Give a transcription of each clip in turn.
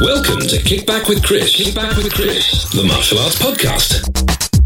Welcome to Kickback with Chris. Kickback with Chris, the martial arts podcast.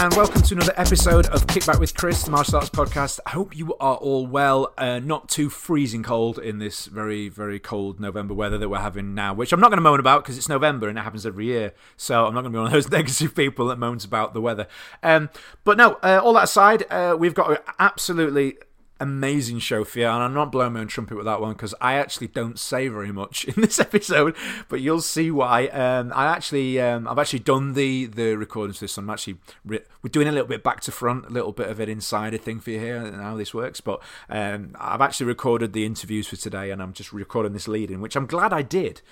And welcome to another episode of Kickback with Chris, the martial arts podcast. I hope you are all well, uh, not too freezing cold in this very, very cold November weather that we're having now, which I'm not going to moan about because it's November and it happens every year. So I'm not going to be one of those negative people that moans about the weather. Um, but no, uh, all that aside, uh, we've got an absolutely amazing show you, and I'm not blowing my own trumpet with that one because I actually don't say very much in this episode, but you'll see why. Um, I actually, um, I've actually done the the recordings for this. I'm actually re- we're doing a little bit back to front, a little bit of an insider thing for you here and how this works. But um, I've actually recorded the interviews for today, and I'm just recording this lead in, which I'm glad I did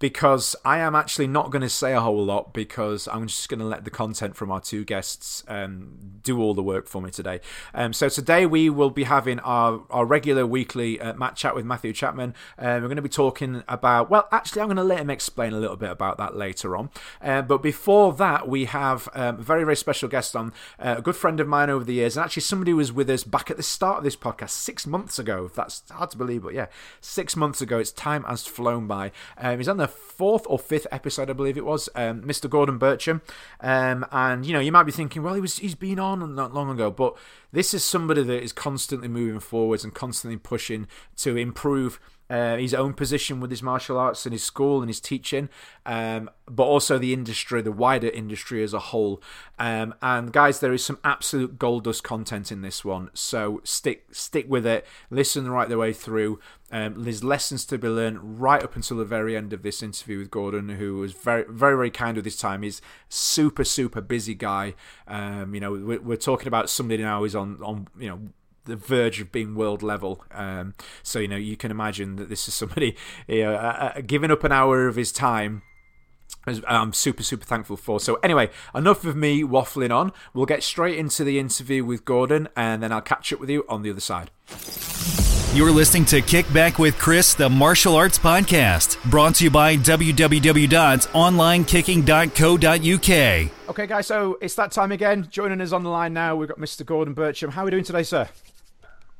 because I am actually not going to say a whole lot because I'm just going to let the content from our two guests um, do all the work for me today. Um, so today we will be having our, our regular weekly uh, Mat Chat with Matthew Chapman. Uh, we're going to be talking about, well, actually, I'm going to let him explain a little bit about that later on. Uh, but before that, we have um, a very, very special guest on, uh, a good friend of mine over the years, and actually somebody who was with us back at the start of this podcast six months ago. That's hard to believe, but yeah, six months ago. It's time has flown by. Um, he's on the fourth or fifth episode, I believe it was, um, Mr. Gordon Bircham. Um, and you know, you might be thinking, well, he was he's been on not long ago, but this is somebody that is constantly moving forwards and constantly pushing to improve. Uh, his own position with his martial arts and his school and his teaching, um, but also the industry, the wider industry as a whole. Um, and guys, there is some absolute gold dust content in this one, so stick stick with it. Listen right the way through. Um, there's lessons to be learned right up until the very end of this interview with Gordon, who was very, very, very kind with his time. He's super, super busy guy. Um, you know, we're, we're, talking about somebody now who's on, on, you know, the verge of being world level. Um, so you know, you can imagine that this is somebody you know, uh, uh, giving up an hour of his time I'm super, super thankful for. So, anyway, enough of me waffling on. We'll get straight into the interview with Gordon, and then I'll catch up with you on the other side. You're listening to Kickback with Chris, the martial arts podcast, brought to you by www.onlinekicking.co.uk. Okay, guys, so it's that time again. Joining us on the line now, we've got Mr. Gordon Bircham. How are we doing today, sir?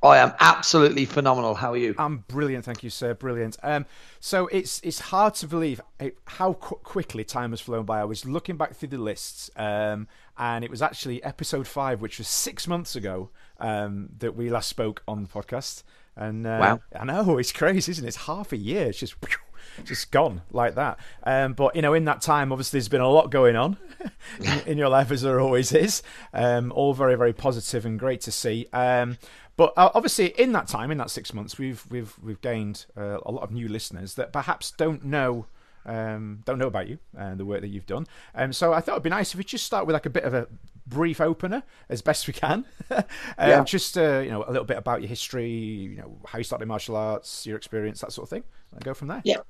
I am absolutely phenomenal. How are you? I'm brilliant, thank you, sir. Brilliant. Um, so it's it's hard to believe how qu- quickly time has flown by. I was looking back through the lists, um, and it was actually episode five, which was six months ago, um, that we last spoke on the podcast. And uh, wow, I know it's crazy, isn't it? It's half a year. It's just just gone like that. Um, but you know, in that time, obviously, there's been a lot going on in, in, your life, as there always is. Um, all very, very positive and great to see. Um, but uh, obviously, in that time, in that six months, we've we've we've gained uh, a lot of new listeners that perhaps don't know um, don't know about you and the work that you've done. Um, so I thought it'd be nice if we just start with like a bit of a brief opener as best we can. um, yeah. Just uh, you know a little bit about your history, you know how you started martial arts, your experience, that sort of thing, and go from there. Yeah,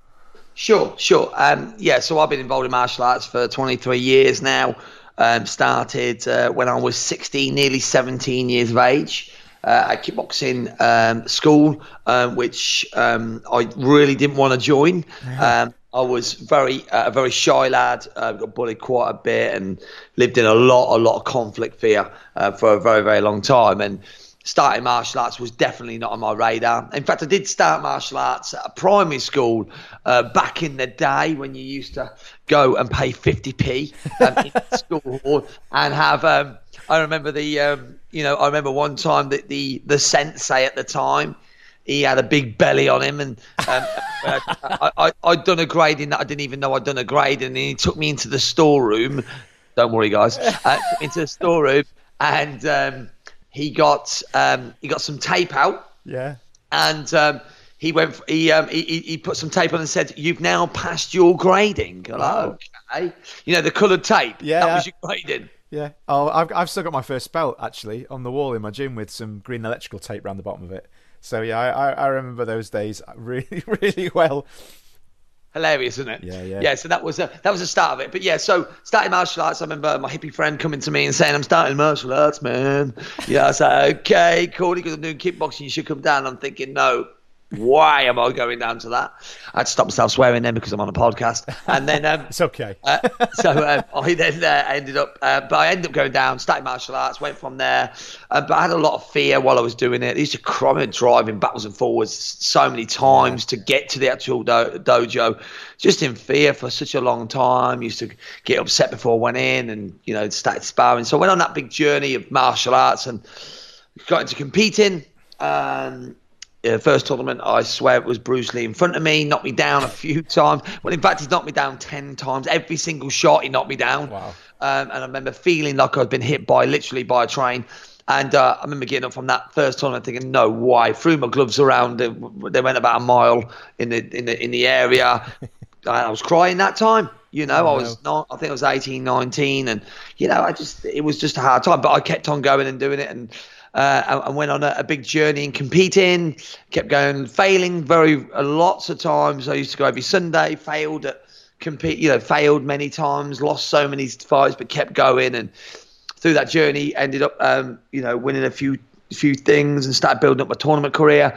sure, sure. Um, yeah, so I've been involved in martial arts for 23 years now. Um, started uh, when I was 16, nearly 17 years of age. Uh, at kickboxing um, school, um, which um, I really didn't want to join. Um, I was very uh, a very shy lad. Uh, got bullied quite a bit and lived in a lot a lot of conflict fear uh, for a very very long time. And starting martial arts was definitely not on my radar. In fact, I did start martial arts at a primary school uh, back in the day when you used to go and pay 50p um, in school and have. Um, I remember the um, you know I remember one time that the the sensei at the time he had a big belly on him, and um, I, I, I'd done a grading that I didn't even know I'd done a grade, and he took me into the storeroom. Don't worry, guys. Uh, into the storeroom, and um, he got um, he got some tape out. Yeah. And um, he went. He, um, he he put some tape on and said, "You've now passed your grading." Like, oh. Okay. You know the coloured tape. Yeah. That was your grading. Yeah. Oh, I've I've still got my first belt actually on the wall in my gym with some green electrical tape around the bottom of it. So yeah, I, I remember those days really, really well. Hilarious, isn't it? Yeah, yeah. Yeah, so that was a, that was the start of it. But yeah, so starting martial arts, I remember my hippie friend coming to me and saying, I'm starting martial arts, man. Yeah, I was like, okay, cool, because I'm doing kickboxing, you should come down. I'm thinking, no, why am I going down to that? I had to stop myself swearing then because I'm on a podcast. And then um, it's okay. uh, so um, I then uh, ended up, uh, but I ended up going down, started martial arts, went from there. Uh, but I had a lot of fear while I was doing it. I used to cry and driving backwards and forwards so many times to get to the actual do- dojo, just in fear for such a long time. Used to get upset before I went in, and you know started sparring. So I went on that big journey of martial arts and got into competing. Um, uh, first tournament, I swear it was Bruce Lee in front of me, knocked me down a few times. Well, in fact, he's knocked me down 10 times. Every single shot, he knocked me down. Wow. Um, and I remember feeling like I'd been hit by literally by a train. And uh, I remember getting up from that first tournament thinking, no, why? Threw my gloves around. They, they went about a mile in the in the in the area. I was crying that time. You know, Oh, I was not. I think I was 18, 19, and you know, I just it was just a hard time. But I kept on going and doing it, and uh, and- went on a, a big journey in competing. Kept going, failing very uh, lots of times. I used to go every Sunday. Failed at compete. You know, failed many times. Lost so many fights, but kept going. And through that journey, ended up, um, you know, winning a few few things and started building up my tournament career.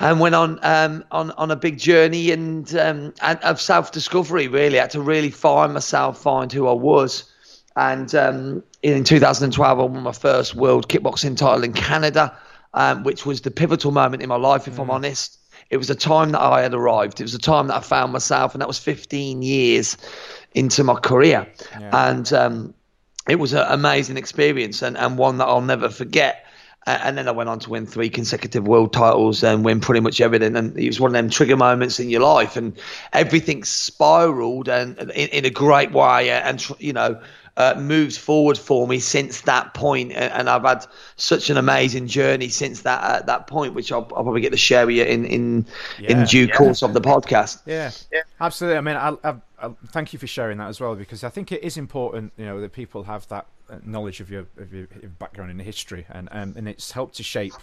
And went on um, on on a big journey and, um, and of self discovery. Really, I had to really find myself, find who I was. And um, in 2012, I won my first world kickboxing title in Canada, um, which was the pivotal moment in my life, if I'm honest. It was a time that I had arrived. It was a time that I found myself, and that was 15 years into my career. And um, it was an amazing experience and, and one that I'll never forget. And then I went on to win three consecutive world titles and win pretty much everything. And it was one of them trigger moments in your life, and everything spiraled and in, in a great way. And you know, uh, moved forward for me since that. And, and I've had such an amazing journey since that uh, that point, which I'll, I'll probably get to share with you in in, Yeah. in due Yeah. course of the podcast. Yeah, absolutely. I mean, I, I, I thank you for sharing that as well because I think it is important, you know, that people have that uh, knowledge of your of your, your background in history, and um, and it's helped to shape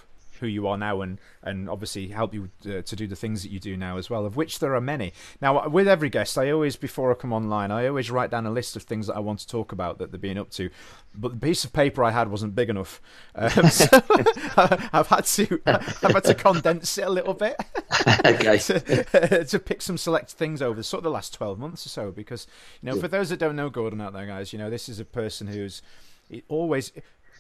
who you are now, and and obviously help you uh, to do the things that you do now as well, of which there are many. Now, with every guest, I always before I come online, I always write down a list of things that I want to talk about that they're being up to, but the piece of paper I had wasn't big enough, um, so I've had to I've had to condense it a little bit. okay. to, to pick some select things over sort of the last 12 months or so because you know for those that don't know gordon out there guys you know this is a person who's always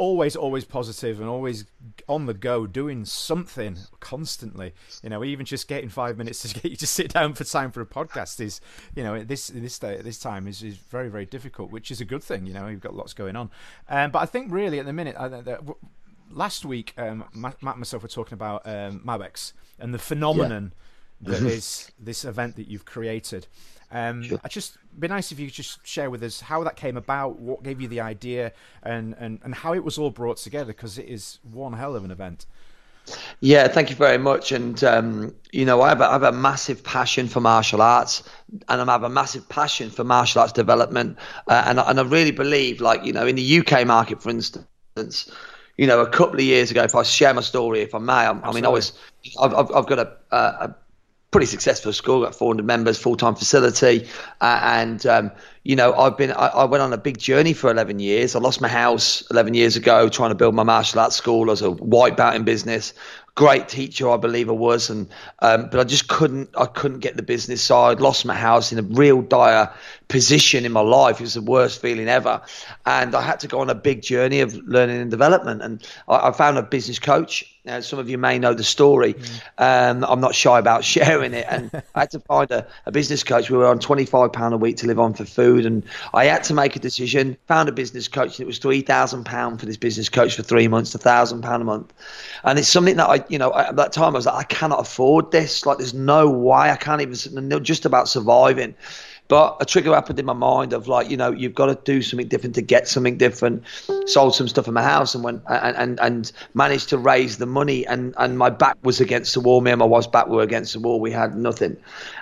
always always positive and always on the go doing something constantly. You know even just getting five minutes to get you to sit down for time for a podcast is you know this this day this time is, is very very difficult which is a good thing you know you've got lots going on. Um, but i think really at the minute I, last week um, matt matt and myself were talking about um, mabex and the phenomenon that is this event that you've created. Um, I just be nice if you could just share with us how that came about, what gave you the idea, and and, and how it was all brought together because it is one hell of an event. Yeah, thank you very much. And um, you know, I have, a, I have a massive passion for martial arts, and I have a massive passion for martial arts development. Uh, and I- and I really believe, like you know, in the UK market, for instance, you know, a couple of years ago, if I share my story, if I may, I, I mean, I was, I've, I've, got a, a pretty successful school, got 400 members, full time facility, uh, and um, you know, I've been, I, I went on a big journey for 11 years. I lost my house 11 years ago trying to build my martial arts school. I was a white belt in business, great teacher, I believe I was, and um, but I just couldn't, I couldn't get the business side. Lost my house in a real dire position in my life. It was the worst feeling ever, and I had to go on a big journey of learning and development. And I, I found a business coach. Uh, some of you may know the story. Um, I'm not shy about sharing it. And I had to find a, a business coach. We were on £25 a week to live on for food. And I had to make a decision. Found a business coach. And it was £3,000 for this business coach for three months, £1,000 a month. And it's something that I, you know, at that time I was like, I cannot afford this. Like, there's no way. I can't even, just about surviving. But a trigger happened in my mind of like, you know, you've got to do something different to get something different. Sold some stuff in my house and went and and, and managed to raise the money. And, and my back was against the wall. Me and my wife's back were against the wall. We had nothing.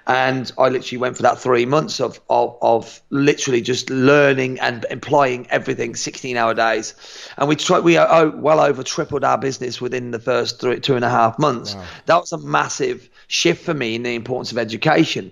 And I literally went for that three months of of, of literally just learning and employing everything, 16 hour days. And we tried, we oh, well over tripled our business within the first three, two and a half months. That was a massive shift for me in the importance of education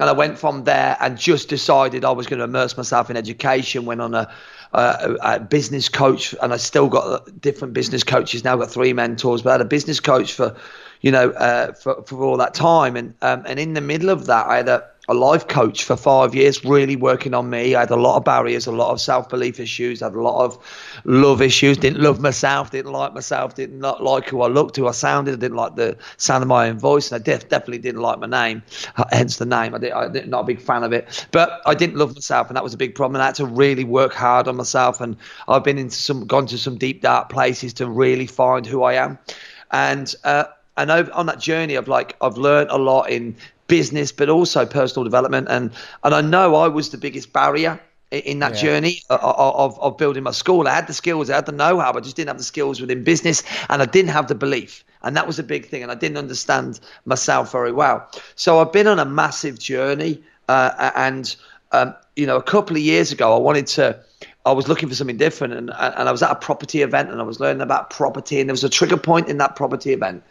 And I went from there and just decided I was going to immerse myself in education. Went on a, a, a business coach, and I still got different business coaches now. I've got three mentors, but I had a business coach for, you know, uh, for for all that time. And um, and in the middle of that, I had a a life coach for five years, really working on me. I had a lot of barriers, a lot of self belief issues, had a lot of love issues. Didn't love myself, didn't like myself, didn't like who I looked, who I sounded. I didn't like the sound of my own voice, and I def- definitely didn't like my name, hence the name. I did, I did, not a big fan of it, but I didn't love myself, and that was a big problem. And I had to really work hard on myself, and I've been into some, gone to some deep dark places to really find who I am, and. Uh, and over, on that journey of like I've learned a lot in business, but also personal development. And and I know I was the biggest barrier in that yeah. journey of, of building my school. I had the skills, I had the know-how, but I just didn't have the skills within business, and I didn't have the belief, and that was a big thing. And I didn't understand myself very well. So I've been on a massive journey, uh, and um, you know, a couple of years ago, I wanted to. I was looking for something different, and and I was at a property event, and I was learning about property, and there was a trigger point in that property event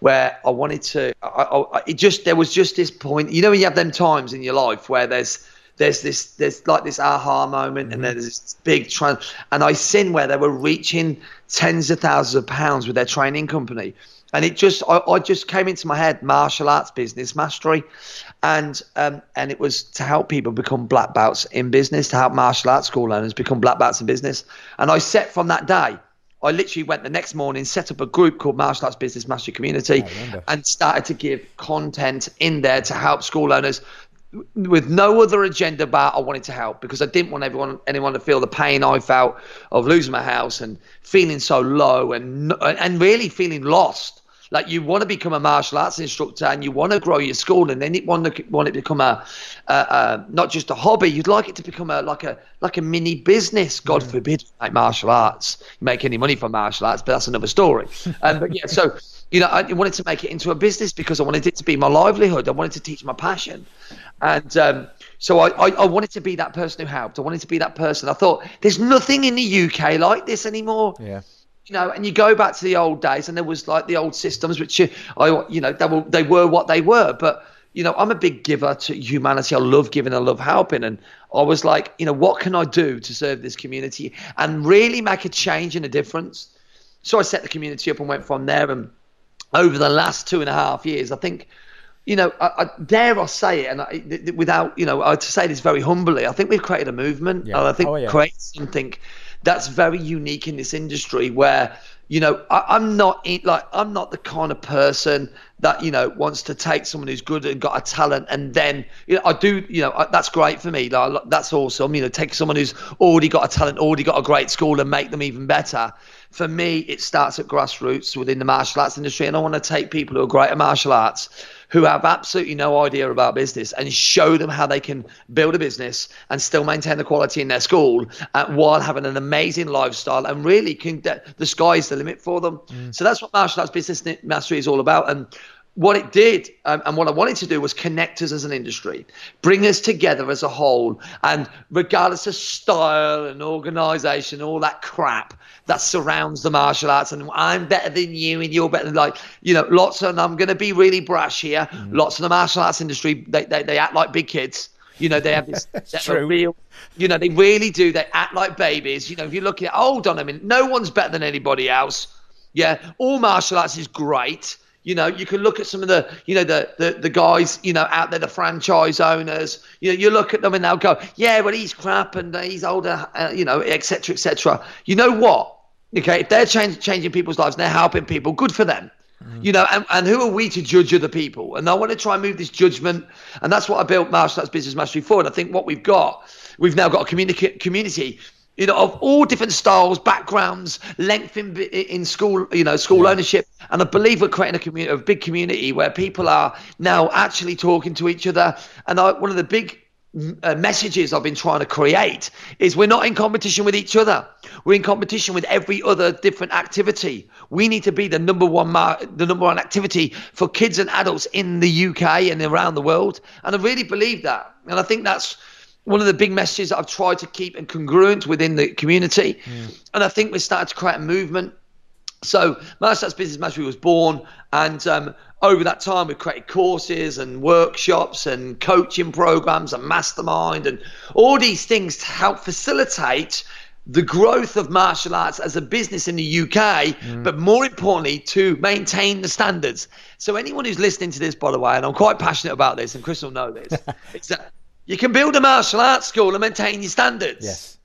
where I wanted to. I, I, it just there was just this point. You know, when you have them times in your life where there's there's this there's like this aha moment, mm-hmm. and there's this big trend. And I seen where they were reaching tens of thousands of pounds with their training company. And it just, I, I just came into my head, martial arts business mastery, and um, and it was to help people become black belts in business, to help martial arts school owners become black belts in business. And I set from that day, I literally went the next morning, set up a group called Martial Arts Business Mastery Community, and started to give content in there to help school owners with no other agenda but I wanted to help because I didn't want everyone anyone to feel the pain I felt of losing my house and feeling so low and and really feeling lost. Like you want to become a martial arts instructor and you want to grow your school and then you want to want it to become a, a, a not just a hobby. You'd like it to become a like a like a mini business. God yeah. forbid, like martial arts, you make any money from martial arts, but that's another story. Um, but yeah, so you know, I wanted to make it into a business because I wanted it to be my livelihood. I wanted to teach my passion, and um, so I, I, I, wanted to be that person who helped. I wanted to be that person. I thought there's nothing in the UK like this anymore. Yeah you know, and you go back to the old days, and there was like the old systems, which you, I, you know, they were they were what they were. But you know, I'm a big giver to humanity. I love giving. I love helping, and I was like, you know, what can I do to serve this community and really make a change and a difference? So I set the community up and went from there. And over the last two and a half years, I think you know, I, I, dare I say it, and I, without, you know, I, to say this very humbly, I think we've created a movement, yeah. and I think oh, yeah. create something that's very unique in this industry where you know I, am not like I'm not the kind of person that you know wants to take someone who's good and got a talent and then you know I do you know I, that's great for me. Like, that's awesome. You know take someone who's already got a talent already got a great school and make them even better. For me it starts at grassroots within the martial arts industry and I want to take people who are great at martial arts who have absolutely no idea about business and show them how they can build a business and still maintain the quality in their school uh, while having an amazing lifestyle and really can the sky's the limit for them. Mm. So that's what martial arts business mastery is all about. And what it did um, and what I wanted to do was connect us as an industry, bring us together as a whole, and regardless of style and organization, all that crap that surrounds the martial arts, and I'm better than you and you're better than like, you know, lots of, and I'm going to be really brash here, mm. lots of the martial arts industry, they, they, they act like big kids. You know, they have this real, you know, they really do. They act like babies. You know, if you look at, hold on a minute, no one's better than anybody else. Yeah, all martial arts is great you know, you can look at some of the, you know, the, the, the guys, you know, out there, the franchise owners. You know, you look at them and they'll go, yeah, well, he's crap and he's older, uh, you know, etc., etc. You know what? Okay, if they're change, changing people's lives and they're helping people, good for them. Mm. You know, and, and who are we to judge other people? And I want to try and move this judgment, and that's what I built Martial Arts Business Mastery for. And I think what we've got, we've now got a communi- community you know, of all different styles, backgrounds, length in, in school, you know, school yeah. ownership. And I believe we're creating a community, a big community where people are now actually talking to each other. And I, one of the big uh, messages I've been trying to create is we're not in competition with each other. We're in competition with every other different activity. We need to be the number one mar- the number one activity for kids and adults in the UK and around the world. And I really believe that. And I think that's one of the big messages that I've tried to keep and congruent within the community. Mm. And I think we're starting to create a movement. So Martial Arts Business Mastery was born, and um, over that time, we've created courses and workshops and coaching programs and mastermind and all these things to help facilitate the growth of martial arts as a business in the UK, mm. but more importantly, to maintain the standards. So, anyone who's listening to this, by the way, and I'm quite passionate about this, and Chris will know this, it's that you can build a martial arts school and maintain your standards. Yes.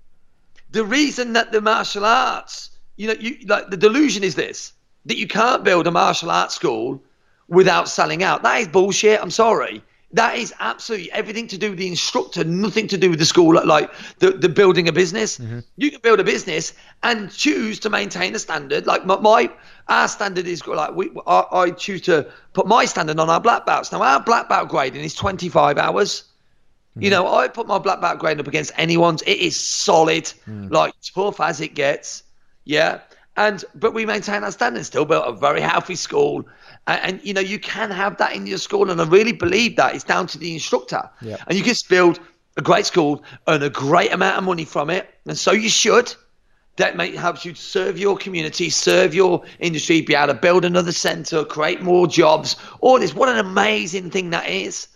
The reason that the martial arts, you know, you like the delusion is this that you can't build a martial arts school without selling out. That is bullshit. I'm sorry. That is absolutely everything to do with the instructor, nothing to do with the school, like the, the building a business. Mm-hmm. You can build a business and choose to maintain a standard. Like my, my our standard is like we, I, I, choose to put my standard on our black belts. Now our black belt grading is 25 hours. Mm-hmm. You know, I put my black belt grading up against anyone's. It is solid, mm. like tough as it gets. Yeah. And but we maintain our standard. Still built a very healthy school, and, and, you know you can have that in your school. And I really believe that it's down to the instructor. Yeah. And you can build a great school, earn a great amount of money from it, and so you should. That may, helps you serve your community, serve your industry, be able to build another centre, create more jobs. All this. What an amazing thing that is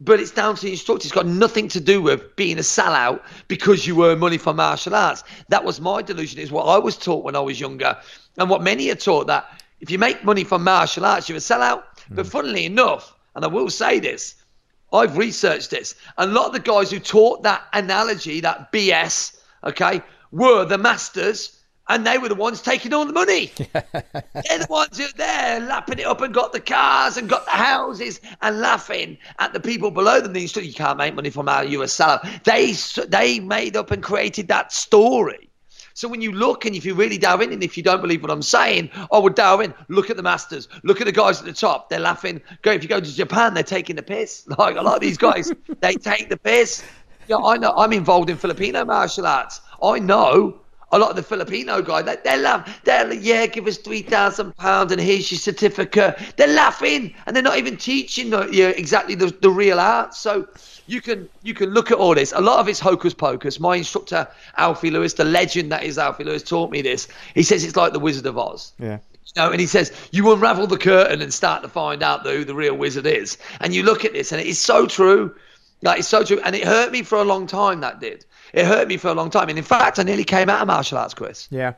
but it's down to the instructor. It's got nothing to do with being a sellout because you earn money from martial arts. That was my delusion, is what I was taught when I was younger, and what many are taught that if you make money from martial arts, you're a sellout. Mm. But funnily enough, and I will say this, I've researched this. A lot of the guys who taught that analogy, that BS, okay, were the masters and they were the ones taking all the money. They're the ones who are there lapping it up and got the cars and got the houses and laughing at the people below them. These you can't make money from how you a. They they made up and created that story. So when you look and if you really dive in, and if you don't believe what I'm saying, oh, I would dive in. Look at the masters. Look at the guys at the top. They're laughing. Go if you go to Japan, they're taking the piss. Like a lot of these guys, they take the piss. Yeah, I know. I'm involved in Filipino martial arts. I know a lot of the Filipino guy, they, they love, they're like, yeah, give us three thousand pounds and here's your certificate. They're laughing and they're not even teaching you exactly the, the real art. So you can you can look at all this. A lot of it's hocus pocus. My instructor Alfie Lewis, the legend that is Alfie Lewis, taught me this. He says it's like the Wizard of Oz. Yeah. You know, and he says you unravel the curtain and start to find out who the real wizard is. And you look at this, and it is so true. Like it's so true, and it hurt me for a long time. That did it hurt me for a long time. And in fact, I nearly came out of martial arts, Chris. Yeah.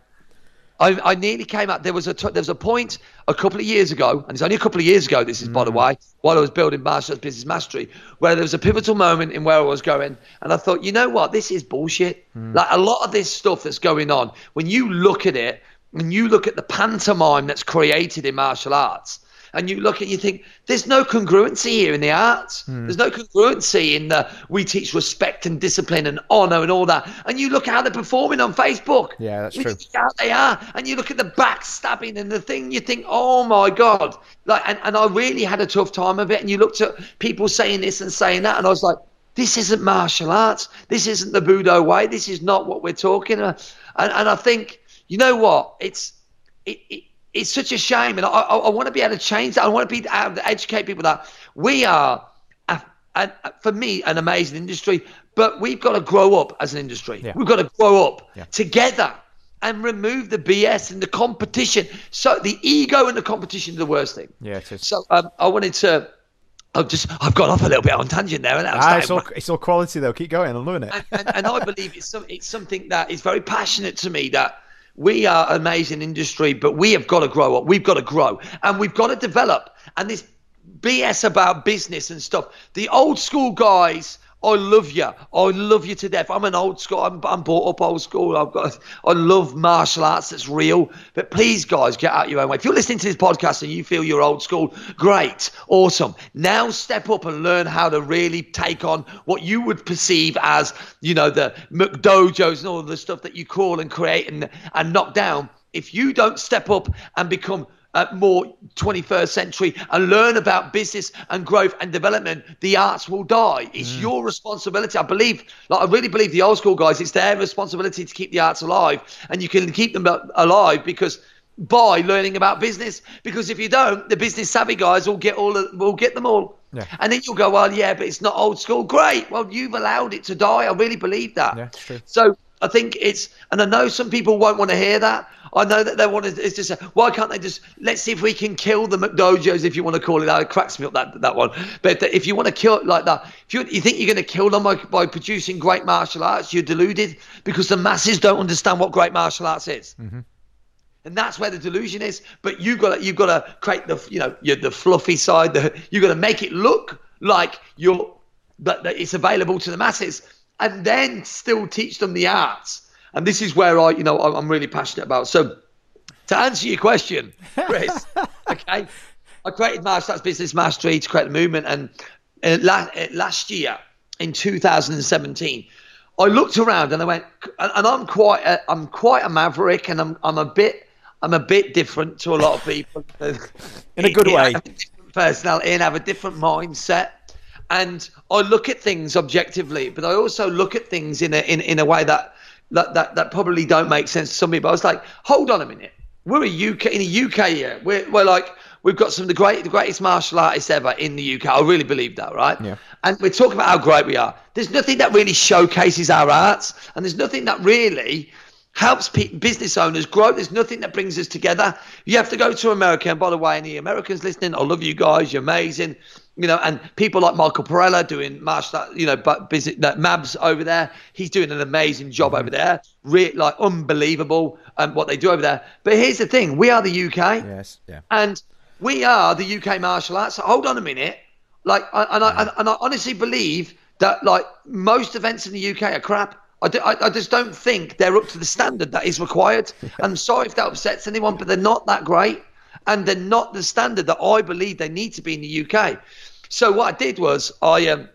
I, I nearly came out. There was a t- there was a point a couple of years ago, and it's only a couple of years ago. This is mm. by the mm. way, while I was building martial arts business mastery, where there was a pivotal moment in where I was going, and I thought, you know what, this is bullshit. Mm. Like a lot of this stuff that's going on, when you look at it, when you look at the pantomime that's created in martial arts, and you look and you think there's no congruency here in the arts. Mm. There's no congruency in the we teach respect and discipline and honor and all that. And you look at how they're performing on Facebook. Yeah, that's true. How they are, and you look at the backstabbing and the thing. You think, oh my god, like, and, and I really had a tough time of it. And you looked at people saying this and saying that, and I was like. This isn't martial arts. This isn't the Budo way. This is not what we're talking about. And, and I think, you know what? It's it, it it's such a shame, and I, I, I want to be able to change that. I want to be able to educate people that we are, a, a, for me, an amazing industry. But we've got to grow up as an industry. Yeah. We've got to grow up yeah. together and remove the BS and the competition. So the ego and the competition is the worst thing. Yeah, it is. So um, I wanted to. I've just I've gone off a little bit on tangent there. And ah, it's all it's all quality though. Keep going. I'm loving it. And, and, and I believe it's some, it's something that is very passionate to me that we are an amazing industry, but we have got to grow up. We've got to grow and we've got to develop. And this BS about business and stuff, the old school guys I love you. I love you to death. I'm an old school. I'm, I'm brought up old school. I've got. I love martial arts. It's real. But please, guys, get out your own way. If you're listening to this podcast and you feel you're old school, great, awesome. Now step up and learn how to really take on what you would perceive as, you know, the McDojos and all the stuff that you call and create and and knock down. If you don't step up and become uh, more 21st century and learn about business and growth and development, the arts will die. It's mm. your responsibility. I believe, like I really believe the old school guys, it's their responsibility to keep the arts alive, and you can keep them alive because by learning about business. Because if you don't, the business savvy guys will get all of, will get them all. Yeah. And then you'll go, well, yeah, but it's not old school. Great. Well, you've allowed it to die. I really believe that. Yeah, true. So I think it's, and I know some people won't want to hear that. I know that they want to. It's just why can't they just let's see if we can kill the McDojos if you want to call it that. It cracks me up that that one. But if you want to kill it like that, if you, you think you're going to kill them by, by producing great martial arts, you're deluded because the masses don't understand what great martial arts is. Mm-hmm. And that's where the delusion is. But you got to, you've got to create the you know the fluffy side. The, you've got to make it look like you're that, that it's available to the masses, and then still teach them the arts. And this is where I you know I'm really passionate about. So to answer your question, Chris, okay, I created Martial Arts Business Mastery to create the movement, and uh, la- uh, last year in 2017. I looked around and I went, and I'm quite, a, I'm quite a maverick, and I'm, I'm a bit, I'm a bit different to a lot of people. In a good way. have a different personality and have a different mindset. And I look at things objectively, but I also look at things in a in, in a way that, that that that probably don't make sense to some people. I was like, hold on a minute, we're a UK in the UK here. We're we're like we've got some of the great the greatest martial artists ever in the UK. I really believe that, right? Yeah. And we're talking about how great we are. There's nothing that really showcases our arts, and there's nothing that really helps pe- business owners grow. There's nothing that brings us together. You have to go to America, and by the way, any Americans listening, I love you guys. You're amazing. You know, and people like Michael Parrella doing martial, art, you know, but no, Mabs over there, he's doing an amazing job over there. Re- like unbelievable, um, what they do over there. But here's the thing: we are the UK. Yes. Yeah. And we are the UK martial arts. So hold on a minute. Like, I- and I, and, and I honestly believe that like most events in the UK are crap. I, do, I, I just don't think they're up to the standard that is required. I'm sorry if that upsets anyone, but they're not that great, and they're not the standard that I believe they need to be in the UK. So what I did was I um,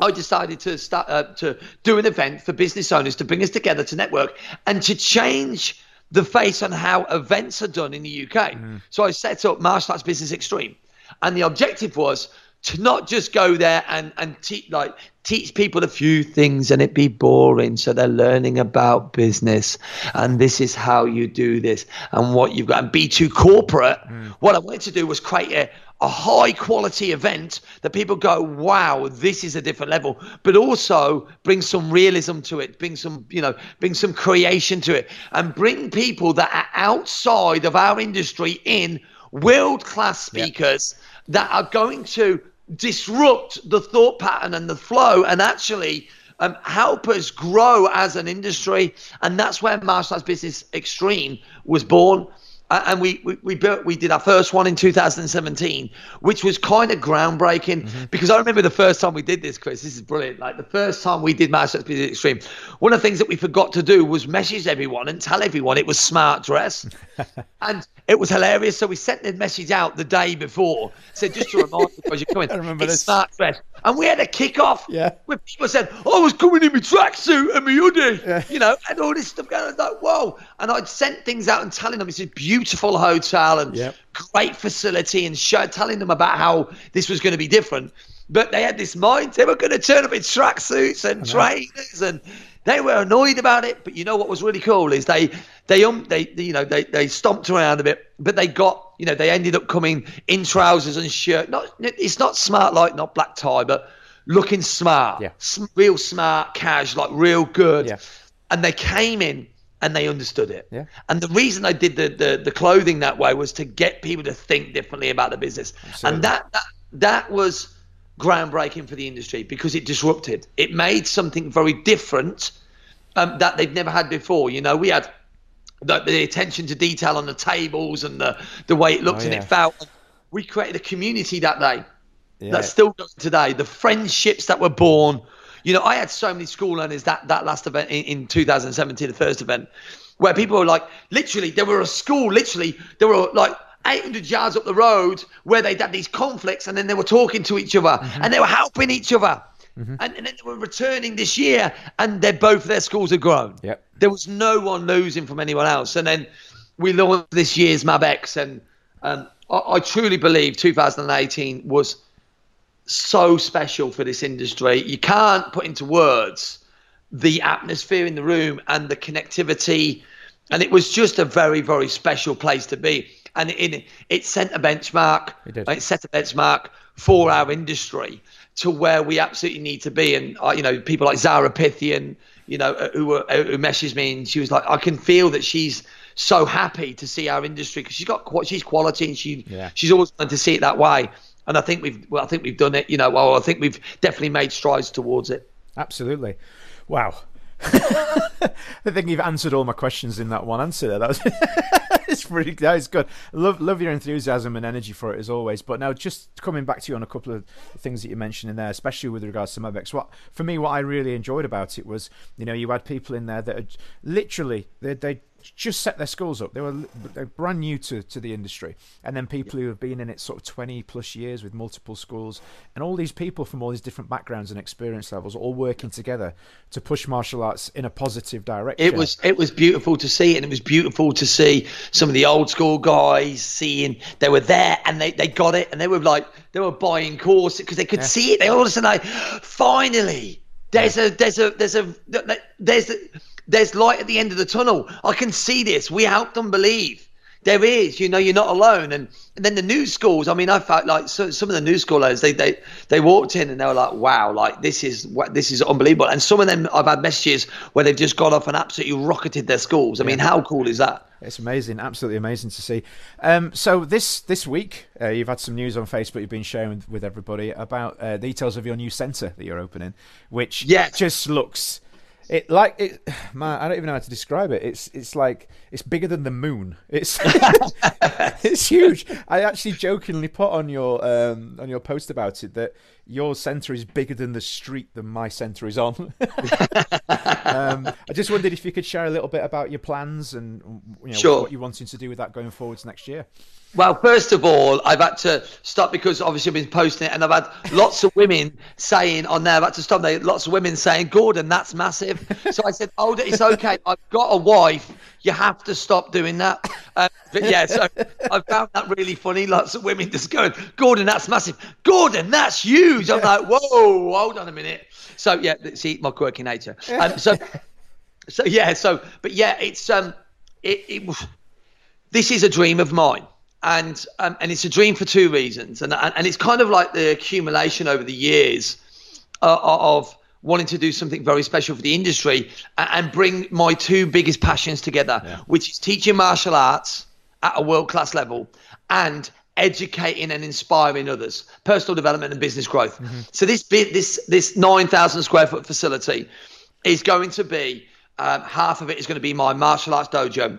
I decided to start uh, to do an event for business owners to bring us together to network and to change the face on how events are done in the UK. So I set up Martial Arts Business Extreme, and the objective was to not just go there and and teach like teach people a few things and it be boring so they're learning about business and this is how you do this and what you've got and be too corporate. Mm. What i wanted to do was create a, a high quality event that people go wow this is a different level but also bring some realism to it bring some you know bring some creation to it and bring people that are outside of our industry in world class speakers that are going to disrupt the thought pattern and the flow and actually um, help us grow as an industry. And that's where Martial Arts Business Extreme was born. And we, we, we built we did our first one in 2017 which was kind of groundbreaking mm-hmm. because i remember the first time we did this chris this is brilliant like the first time we did arts business extreme one of the things that we forgot to do was message everyone and tell everyone it was smart dress. And it was hilarious so we sent the message out the day before said just to remind you because you're coming I remember it's this. smart dress and we had a kick-off Yeah. where people said, oh, I was coming in my tracksuit and my hoodie, you know, and all this stuff going. I was like, whoa. And I'd sent things out and telling them it's a beautiful hotel and Yep. great facility and show, telling them about how this was going to be different. But they had this mind, they were going to turn up in tracksuits and trainers and they were annoyed about it. But you know what was really cool is they, they, um, they, you know, they, they stomped around a bit, but they got, you know, they ended up coming in trousers and shirt. Not, it's not smart like not black tie, but looking smart, Yeah. Real smart, cash, like real good. Yeah. And they came in and they understood it. Yeah. And the reason I did the, the the clothing that way was to get people to think differently about the business. And that, that that was groundbreaking for the industry because it disrupted. It made something very different um, that they've never had before. You know, we had the, the attention to detail on the tables and the the way it looked Oh, and yeah. it felt. We created a community that day Yeah. that's still going today. The friendships that were born. You know, I had so many school learners that that last event in, in 2017, the first event, where people were like, literally, there were a school, literally, there were like 800 yards up the road where they'd had these conflicts and then they were talking to each other and they were helping each other. And, and then they were returning this year and they're both their schools had grown. Yep. There was no one losing from anyone else. And then we launched this year's MabX and um, I, I truly believe 2018 was so special for this industry. You can't put into words the atmosphere in the room and the connectivity. And it was just a very, very special place to be. And it, it sent a benchmark. It. It set a benchmark for our industry to where we absolutely need to be. And uh, you know, people like Zara Phythian, you know, uh, who were, who messaged me, and she was like, I can feel that she's so happy to see our industry because she's got she's quality and she Yeah. she's always wanted to see it that way. And I think we've well, I think we've done it. You know, well, I think we've definitely made strides towards it. Absolutely. Wow. I think you've answered all my questions in that one answer there. That was it's pretty that is good. Love love your enthusiasm and energy for it as always. But now just coming back to you on a couple of things that you mentioned in there, especially with regards to Mabex. What for me what I really enjoyed about it was, you know, you had people in there that had literally they they just set their schools up. They were they're brand new to, to the industry, and then people who have been in it sort of twenty plus years with multiple schools, and all these people from all these different backgrounds and experience levels, all working together to push martial arts in a positive direction. It was it was beautiful to see, and it was beautiful to see some of the old school guys seeing they were there and they, they got it, and they were like they were buying courses because they could see it. They all of a sudden like, finally, there's a there's a there's a there's a, there's light at the end of the tunnel. I can see this. We help them believe. There is, you know, you're not alone. And, and then the new schools. I mean, I felt like so, some of the new schoolers, they, they they walked in and they were like, "Wow, like this is what this is unbelievable." And some of them, I've had messages where they've just gone off and absolutely rocketed their schools. I mean, how cool is that? It's amazing, absolutely amazing to see. Um, so this this week, uh, you've had some news on Facebook. You've been sharing with, with everybody about uh, details of your new centre that you're opening, which Yes. just looks it like it. Man, I don't even know how to describe it. It's it's like it's bigger than the moon. It's it's huge. I actually jokingly put on your um, on your post about it that your centre is bigger than the street that my centre is on. um, I just wondered if you could share a little bit about your plans and you know, Sure. what you're wanting to do with that going forwards next year. Well, first of all, I've had to stop because obviously I've been posting it, and I've had lots of women saying on there. I've had to stop. There, lots of women saying, "Gordon, that's massive." So I said, "Oh, it's okay. I've got a wife. You have to stop doing that." Um, but yeah, so I found that really funny. Lots of women just going, "Gordon, that's massive. Gordon, that's huge." I'm like, "Whoa, hold on a minute." So yeah, see my quirky nature. Um, so, so yeah, so but yeah, it's um, it, it was this is a dream of mine and um, and it's a dream for two reasons. And and, and it's kind of like the accumulation over the years uh, of wanting to do something very special for the industry and, bring my two biggest passions together which is teaching martial arts at a world class level and educating and inspiring others personal development and business growth. So this bit this this 9000 square foot facility is going to be um, half of it is going to be my martial arts dojo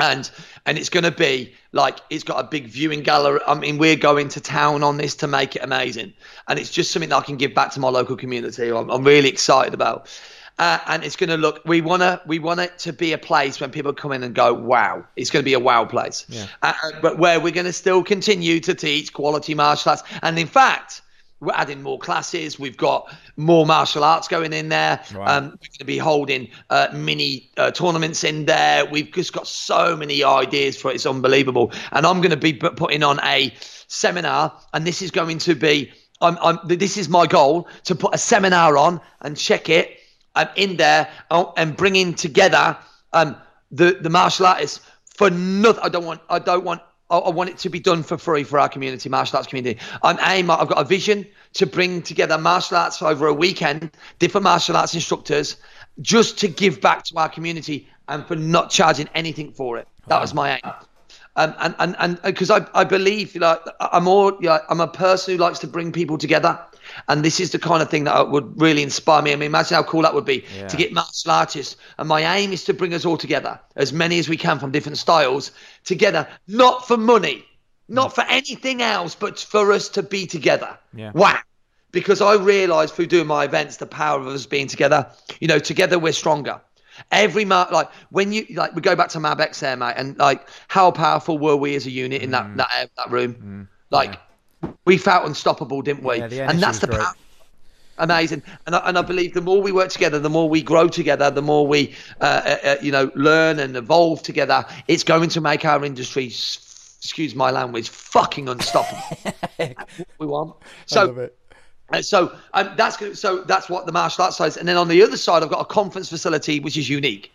and and it's going to be like it's got a big viewing gallery. I mean we're going to town on this to make it amazing. And it's just something that i can give back to my local community i'm, I'm really excited about. Uh, and it's going to look we want to we want it to be a place when people come in and go wow it's going to be a wow place. Yeah. uh, but where we're going to still continue to teach quality martial arts. And in fact we're adding more classes. We've got more martial arts going in there. Wow. Um, we're going to be holding uh, mini uh, tournaments in there. We've just got so many ideas for it. It's unbelievable. And I'm going to be putting on a seminar, and this is going to be. I'm, I'm, this is my goal to put a seminar on and check it um, in there uh, and bringing together um, the the martial artists for nothing. I don't want. I don't want. I, I want it to be done for free for our community, martial arts community. I'm aim. I've got a vision to bring together martial arts over a weekend, different martial arts instructors, just to give back to our community and for not charging anything for it. That was my aim. Um, and and and because I, I believe like I'm all you know, I'm a person who likes to bring people together, and this is the kind of thing that would really inspire me. I mean, imagine how cool that would be Yeah. to get martial artists. And my aim is to bring us all together, as many as we can from different styles, together, not for money, not for anything else, but for us to be together. Yeah. Wow. Because I realise through doing my events the power of us being together. You know, together we're stronger. Every mar- like when you like we go back to Mabex there, mate, and like how powerful were we as a unit in that that, uh, that room? Like we felt unstoppable, didn't we? Yeah, and that's the power. Amazing, and I, and I believe the more we work together, the more we grow together, the more we, uh, uh, uh, you know, learn and evolve together. It's going to make our industry, excuse my language, fucking unstoppable. we want. I love So it. uh, so um, that's. So that's what the martial arts side is. And then on the other side, I've got a conference facility which is unique.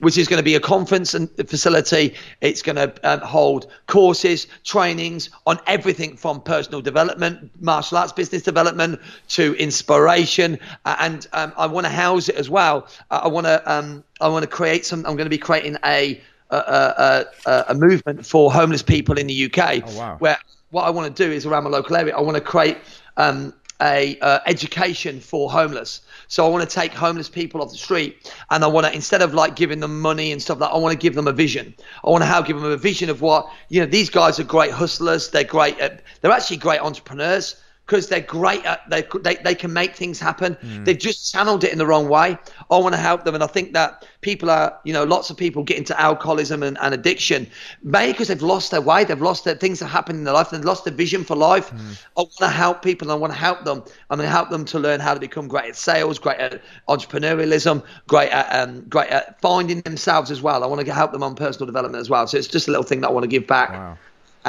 Which is going to be a conference and facility. It's going to um, hold courses, trainings on everything from personal development, martial arts business development to inspiration. Uh, and um, I want to house it as well. Uh, I want to um, I want to create some. I'm going to be creating a a, a, a, a movement for homeless people in the UK. Oh, wow. Where what I want to do is around my local area. I want to create um, a uh, education for homeless. So I want to take homeless people off the street, and I want to instead of like giving them money and stuff like, I want to give them a vision. I want to help give them a vision of what you know. These guys are great hustlers. They're great. At, they're actually great entrepreneurs because they're great at they, they they can make things happen. Hmm. They've just channeled it in the wrong way. I want to help them, and I think that people are you know lots of people get into alcoholism and, and addiction, maybe because they've lost their way, they've lost their things that happen in their life, they've lost their vision for life. Hmm. I want to help people. I want to help them. I'm going to help them to learn how to become great at sales, great at entrepreneurialism, great at um, great at finding themselves as well. I want to help them on personal development as well. So it's just a little thing that I want to give back Wow.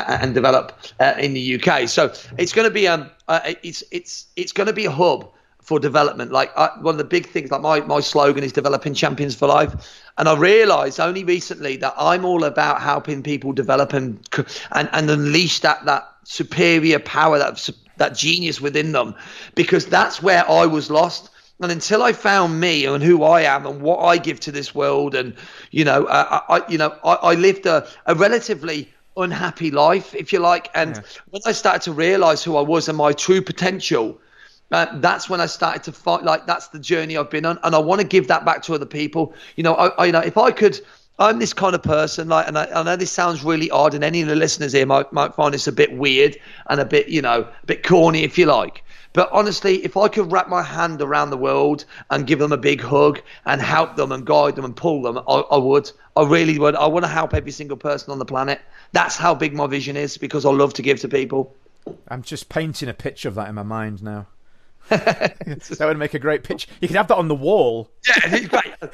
And develop uh, in the UK. So it's going to be um uh, it's it's it's going to be a hub for development. Like I, one of the big things, like my my slogan is developing champions for life, and I realised only recently that I'm all about helping people develop and and and unleash that that superior power that that genius within them, because that's where I was lost. And until I found me and who I am and what I give to this world, and you know, uh, I, I you know, I, I lived a, a relatively unhappy life, if you like. And when I started to realize who I was and my true potential, uh, that's when I started to fight. Like that's the journey I've been on, and I want to give that back to other people. You know, I, I you know, if I could. I'm this kind of person, like, and I, I know this sounds really odd, and any of the listeners here might, might find this a bit weird and a bit, you know, a bit corny, if you like. But honestly, if I could wrap my hand around the world and give them a big hug and help them and guide them and pull them, I, I would. I really would. I want to help every single person on the planet. That's how big my vision is because I love to give to people. I'm just painting a picture of that in my mind now. That would make a great picture. You could have that on the wall. Yeah.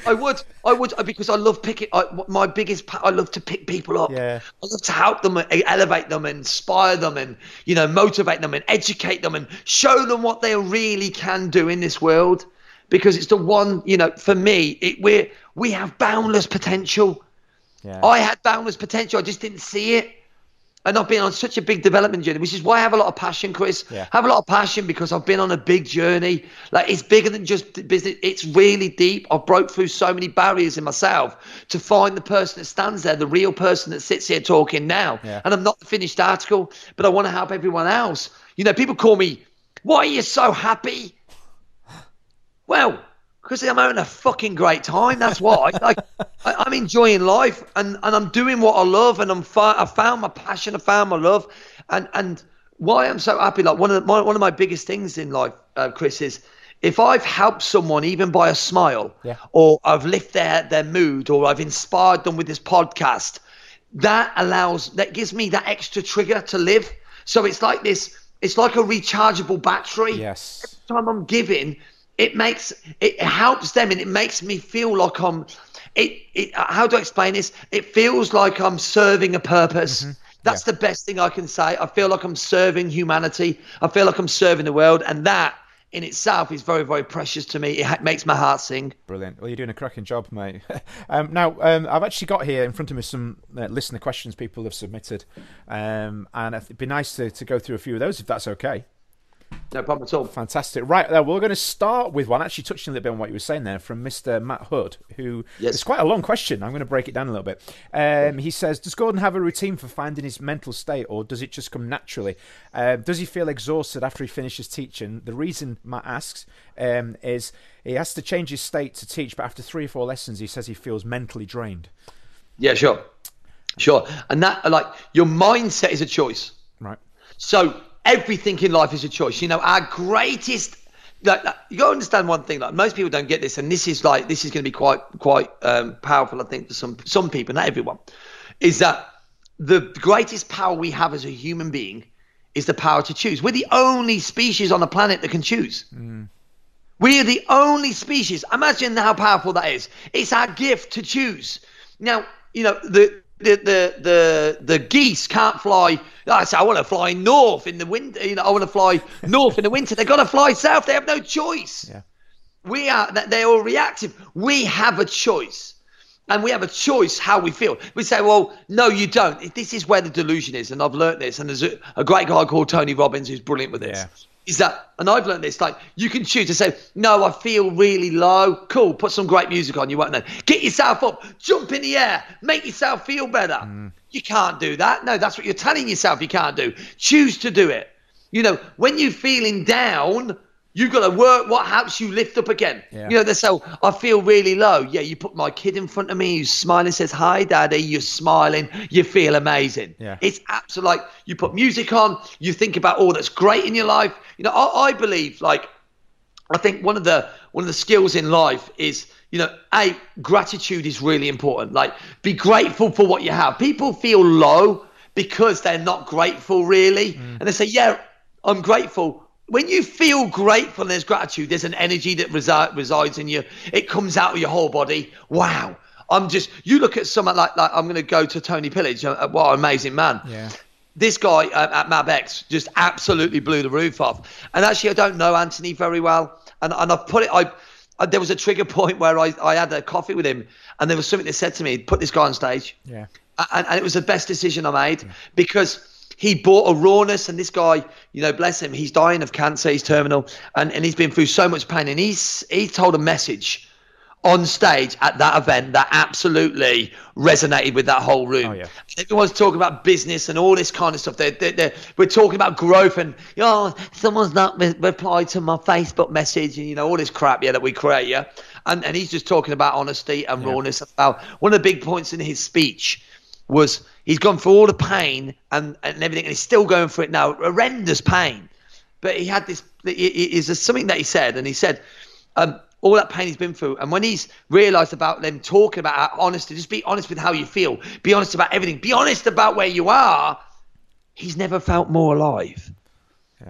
I would, I would, because I love picking. I, my biggest, I love to pick people up. Yeah. I love to help them, elevate them, inspire them, and you know, motivate them, and educate them, and show them what they really can do in this world. Because it's the one, you know, for me, it, we're we have boundless potential. Yeah. I had boundless potential. I just didn't see it. And I've been on such a big development journey, which is why I have a lot of passion, Chris. Yeah. I have a lot of passion because I've been on a big journey. Like it's bigger than just business. It's really deep. I've broke through so many barriers in myself to find the person that stands there, the real person that sits here talking now. Yeah. And I'm not the finished article, but I want to help everyone else. You know, people call me, why are you so happy? Well, because I'm having a fucking great time. That's why. like, I, I'm enjoying life, and, and I'm doing what I love, and I'm fi- I found my passion, I found my love, and and why I'm so happy. Like one of the, my, one of my biggest things in life, uh, Chris, is if I've helped someone even by a smile, Yeah. or I've lifted their their mood, or I've inspired them with this podcast, that allows that gives me that extra trigger to live. So it's like this. It's like a rechargeable battery Yes. Every time I'm giving, it makes it helps them and it makes me feel like I'm. It, it how do I explain this? It feels like I'm serving a purpose. That's the best thing I can say. I feel like I'm serving humanity. I feel like I'm serving the world, and that in itself is very, very precious to me. It ha- makes my heart sing. Brilliant. Well, you're doing a cracking job, mate. um, now, um, I've actually got here in front of me some uh, listener questions people have submitted, um, and it'd be nice to, to go through a few of those if that's okay. No problem at all. Fantastic. Right, uh, we're going to start with one, actually touching a little bit on what you were saying there, from Mr. Matt Hood, who Yes. it's quite a long question. I'm going to break it down a little bit. Um, he says, Does Gordon have a routine for finding his mental state, or does it just come naturally? Um, does he feel exhausted after he finishes teaching? The reason Matt asks um, is he has to change his state to teach, but after three or four lessons, he says he feels mentally drained. Yeah, sure, sure. And that, like, your mindset is a choice. Right. So everything in life is a choice. You know, our greatest. Like, like, you got to understand one thing. Like most people don't get this, and this is like this is going to be quite quite um, powerful. I think for some some people, not everyone, is that the greatest power we have as a human being is the power to choose. We're the only species on the planet that can choose. We are the only species. Imagine how powerful that is. It's our gift to choose. Now, you know, the the the the, the geese can't fly. I say I want to fly north in the winter. You know, I want to fly north in the winter. They've got to fly south. They have no choice. Yeah. We are. They're all reactive. We have a choice. and we have a choice how we feel. We say, well, no, you don't. This is where the delusion is, and I've learned this. And there's a, a great guy called Tony Robbins who's brilliant with this. Yeah. Is that, and I've learned this. Like, you can choose to say, no, I feel really low. Cool, put some great music on. You won't know. Get yourself up, jump in the air, make yourself feel better. Mm. You can't do that. No, that's what you're telling yourself you can't do. Choose to do it. You know, when you're feeling down, You've got to work what helps you lift up again. Yeah. You know, they say, oh, I feel really low. Yeah, you put my kid in front of me who's smiling, says, Hi, daddy. You're smiling. You feel amazing. Yeah. It's absolutely like you put music on, you think about all that's great in your life. You know, I, I believe, like, I think one of the one of the skills in life is, you know, a gratitude is really important. Like, be grateful for what you have. People feel low because they're not grateful, really, mm. and they say, Yeah, I'm grateful when you feel grateful and there's gratitude, there's an energy that resi- resides in you. It comes out of your whole body. Wow. I'm just, you look at someone like, like I'm going to go to Tony Pillage. Uh, what an amazing man. Yeah. This guy uh, at MabX just absolutely blew the roof off. And actually, I don't know Anthony very well. And, and I've put it, I, I, there was a trigger point where I, I had a coffee with him and there was something that said to me, put this guy on stage. Yeah. And, and it was the best decision I made because he bought a rawness and this guy you know bless him he's dying of cancer he's terminal and, and he's been through so much pain and he's he told a message on stage at that event that absolutely resonated with that whole room. Oh, yeah. Everyone's talking about business and all this kind of stuff. They're, they're, they're, we're talking about growth and, you know, someone's not re- replied to my Facebook message and, you know, all this crap, yeah, that we create, yeah. And, and he's just talking about honesty and rawness. About one of the big points in his speech was he's gone through all the pain and, and everything, and he's still going through it now, horrendous pain. But he had this, is something that he said, and he said, um, all that pain he's been through, and when he's realised about them talking about honesty, just be honest with how you feel, be honest about everything, be honest about where you are, he's never felt more alive.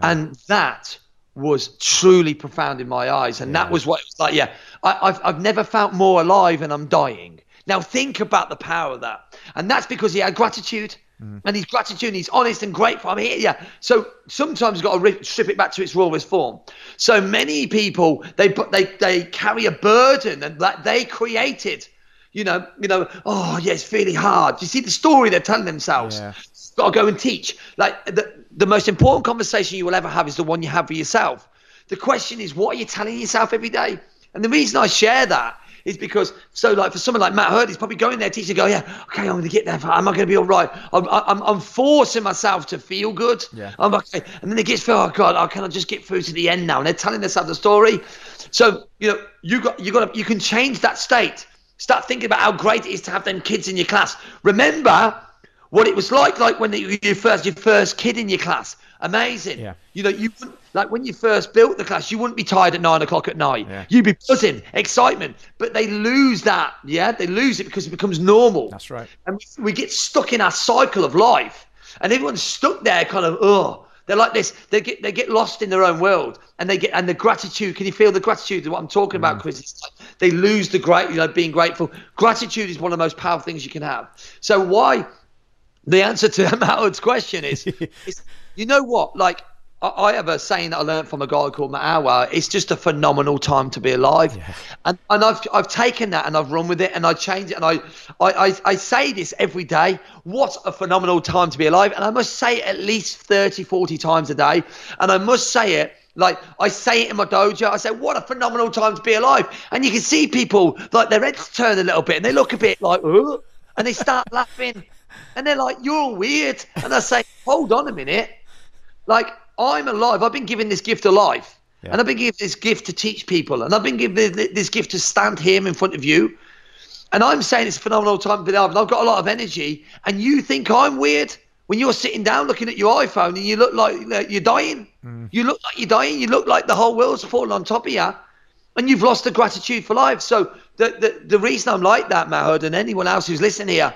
And that was truly profound in my eyes. And that was what it was like. Yeah, I, I've, I've never felt more alive and I'm dying. Now think about the power of that. And that's because he had gratitude. Mm-hmm. And his gratitude, and he's honest and grateful. I mean, yeah. So sometimes you've got to rip, strip it back to its rawest form. So many people they they they carry a burden and that they created. You know, you know. Oh, yeah, it's really hard. You see the story they're telling themselves. Yeah. Got to go and teach. Like the the most important conversation you will ever have is the one you have with yourself. The question is, what are you telling yourself every day? And the reason I share that is because so like for someone like Matt Hurd, he's probably going there teaching, go, yeah, okay, I'm going to get there. Am I going to be all right? I'm, I'm, I'm forcing myself to feel good. Yeah. I'm okay. And then they get feel, oh God, oh, can I just get through to the end now? And they're telling themselves the story. So you know, you got you got to, you can change that state. Start thinking about how great it is to have them kids in your class. Remember what it was like, like when you, first your first kid in your class. Amazing. Yeah. You know, you like when you first built the class, you wouldn't be tired at nine o'clock at night. Yeah. You'd be buzzing, excitement. But they lose that. Yeah, they lose it because it becomes normal. That's right. And we, get stuck in our cycle of life, and everyone's stuck there, kind of. Oh, they're like this. They get they get lost in their own world, and they get and the gratitude. Can you feel the gratitude? Of what I'm talking about, mm. Chris? It's like they lose the great, you know, being grateful. Gratitude is one of the most powerful things you can have. So why? The answer to Howard's question is, is you know what? Like, I, have a saying that I learned from a guy called Hour. It's just a phenomenal time to be alive. And, and I've, I've taken that and I've run with it and I change it. And I, I, I, I say this every day. What a phenomenal time to be alive. And I must say it at least 30, 40 times a day. And I must say it like I say it in my dojo, I say, "What a phenomenal time to be alive!" And you can see people like their heads turn a little bit, and they look a bit like, "Ugh," and they start laughing, and they're like, "You're weird." And I say, "Hold on a minute, like I'm alive. I've been given this gift of life, and I've been given this gift to teach people, and I've been given this, this gift to stand here in front of you, and I'm saying it's a phenomenal time to be alive, and I've got a lot of energy, and you think I'm weird." When you're sitting down looking at your iPhone and you look like like you're dying, mm. you look like you're dying. You look like the whole world's falling on top of you, and you've lost the gratitude for life. So the the, the reason I'm like that, Mahud, and anyone else who's listening here,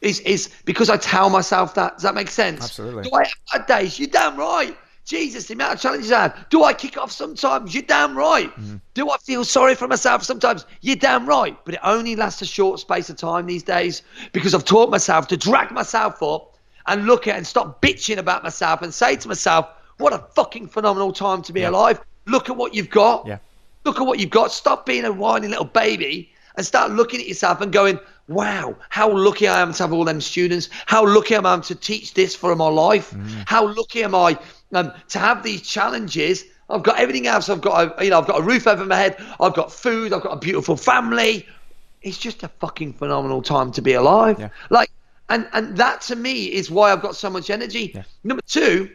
is is because I tell myself that. Does that make sense? Absolutely. Do I have bad days? You're damn right. Jesus, the amount of challenges I have. Do I kick off sometimes? You're damn right. Mm-hmm. Do I feel sorry for myself sometimes? You're damn right. But it only lasts a short space of time these days because I've taught myself to drag myself up and look at and stop bitching about myself and say to myself, what a fucking phenomenal time to be alive. Look at what you've got. Yeah. Look at what you've got. Stop being a whiny little baby and start looking at yourself and going, wow, how lucky I am to have all them students. How lucky am I to teach this for my life. Mm-hmm. How lucky am I um, to have these challenges. I've got everything else. I've got, a, you know, I've got a roof over my head. I've got food. I've got a beautiful family. It's just a fucking phenomenal time to be alive. Yeah. Like, and and that to me is why I've got so much energy. Number two,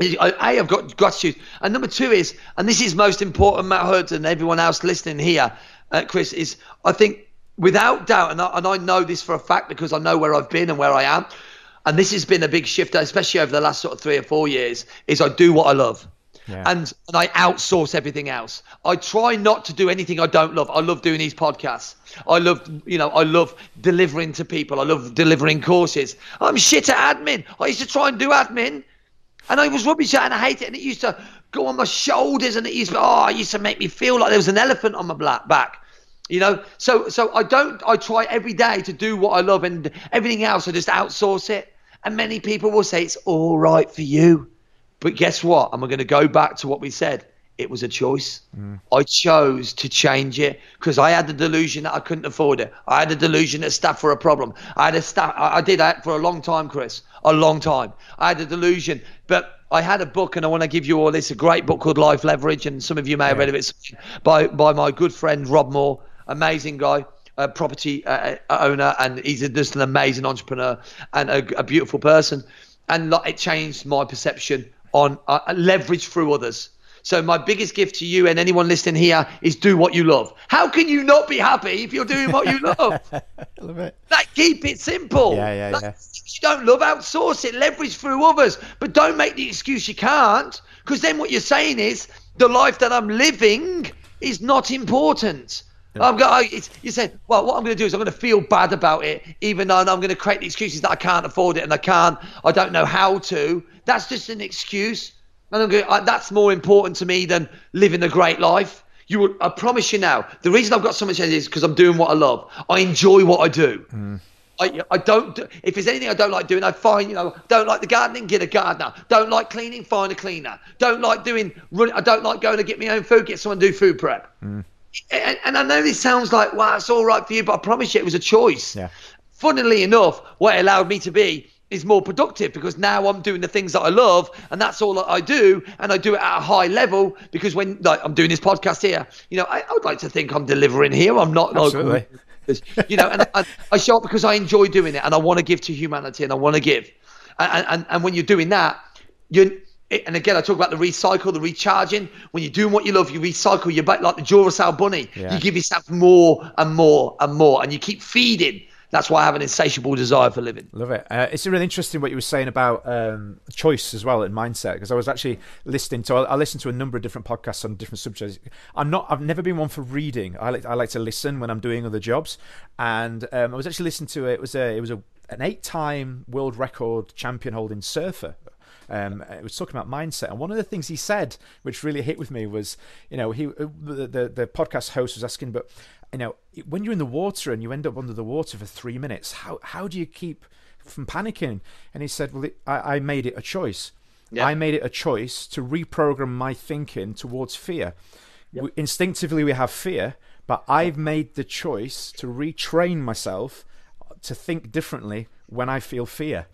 is, A, I've got gratitude, and number two is, and this is most important, Matt Hood and everyone else listening here, uh, Chris, is I think without doubt, and I, and I know this for a fact because I know where I've been and where I am, and this has been a big shift, especially over the last sort of three or four years, is I do what I love. Yeah. And and I outsource everything else. I try not to do anything I don't love. I love doing these podcasts. I love, you know, I love delivering to people. I love delivering courses. I'm shit at admin. I used to try and do admin, and I was rubbish at it, and I hate it. And it used to go on my shoulders, and it used to, oh, it used to make me feel like there was an elephant on my black back. You know, so so I don't. I try every day to do what I love, and everything else I just outsource it. And many people will say it's all right for you, but guess what? I'm going to go back to what we said. It was a choice. Mm. I chose to change it because I had the delusion that I couldn't afford it. I had the delusion that staff were a problem. I had a staff. I I did that for a long time, Chris. A long time. I had a delusion, but I had a book, and I want to give you all this. A great book called Life Leverage, and some of you may have read of it by by my good friend Rob Moore, amazing guy. A property uh, uh, owner, and he's a, just an amazing entrepreneur and a, a beautiful person. And like, it changed my perception on uh, leverage through others. So my biggest gift to you and anyone listening here is do what you love. How can you not be happy if you're doing what you love? Love it. like keep it simple. Yeah, yeah, Like, yeah. You don't love outsource it, leverage through others, but don't make the excuse you can't, because then what you're saying is the life that I'm living is not important. I'm going. It's, you said, well, what I'm going to do is I'm going to feel bad about it, even though I'm going to create the excuses that I can't afford it and I can't, I don't know how to. That's just an excuse, and I'm going. I, that's more important to me than living a great life. You, would, I promise you now. The reason I've got so much energy is because I'm doing what I love. I enjoy what I do. Hmm. I, I don't do, if there's anything I don't like doing, I find you know don't like the gardening, get a gardener. Don't like cleaning, find a cleaner. Don't like doing run. I don't like going to get my own food, get someone to do food prep. Hmm. And, and I know this sounds like wow, it's all right for you, but I promise you it was a choice. Yeah. Funnily enough, what it allowed me to be is more productive because now I'm doing the things that I love, and that's all that I do, and I do it at a high level because when like I'm doing this podcast here, you know, I, I would like to think I'm delivering here. I'm not like Absolutely. you know, and I, I show up because I enjoy doing it and I want to give to humanity and I want to give. And, and, and when you're doing that, you and again, I talk about the recycle, the recharging. When you're doing what you love, you recycle. You're back like the Duracell bunny. Yeah. You give yourself more and more and more, and you keep feeding. That's why I have an insatiable desire for living. Love it. Uh, it's really interesting what you were saying about um, choice as well and mindset because I was actually listening to. I, I listened to a number of different podcasts on different subjects. I'm not. I've never been one for reading. I like. I like to listen when I'm doing other jobs. And um, I was actually listening to it. It was a. It was a an eight-time world record champion holding surfer. Um, it was talking about mindset, and one of the things he said, which really hit with me, was, you know, he uh, the the, the podcast host was asking, but you know, when you're in the water and you end up under the water for three minutes, how how do you keep from panicking? And he said, well, it, I, I made it a choice. Yeah. I made it a choice to reprogram my thinking towards fear. We, instinctively, we have fear, but I've made the choice to retrain myself to think differently when I feel fear.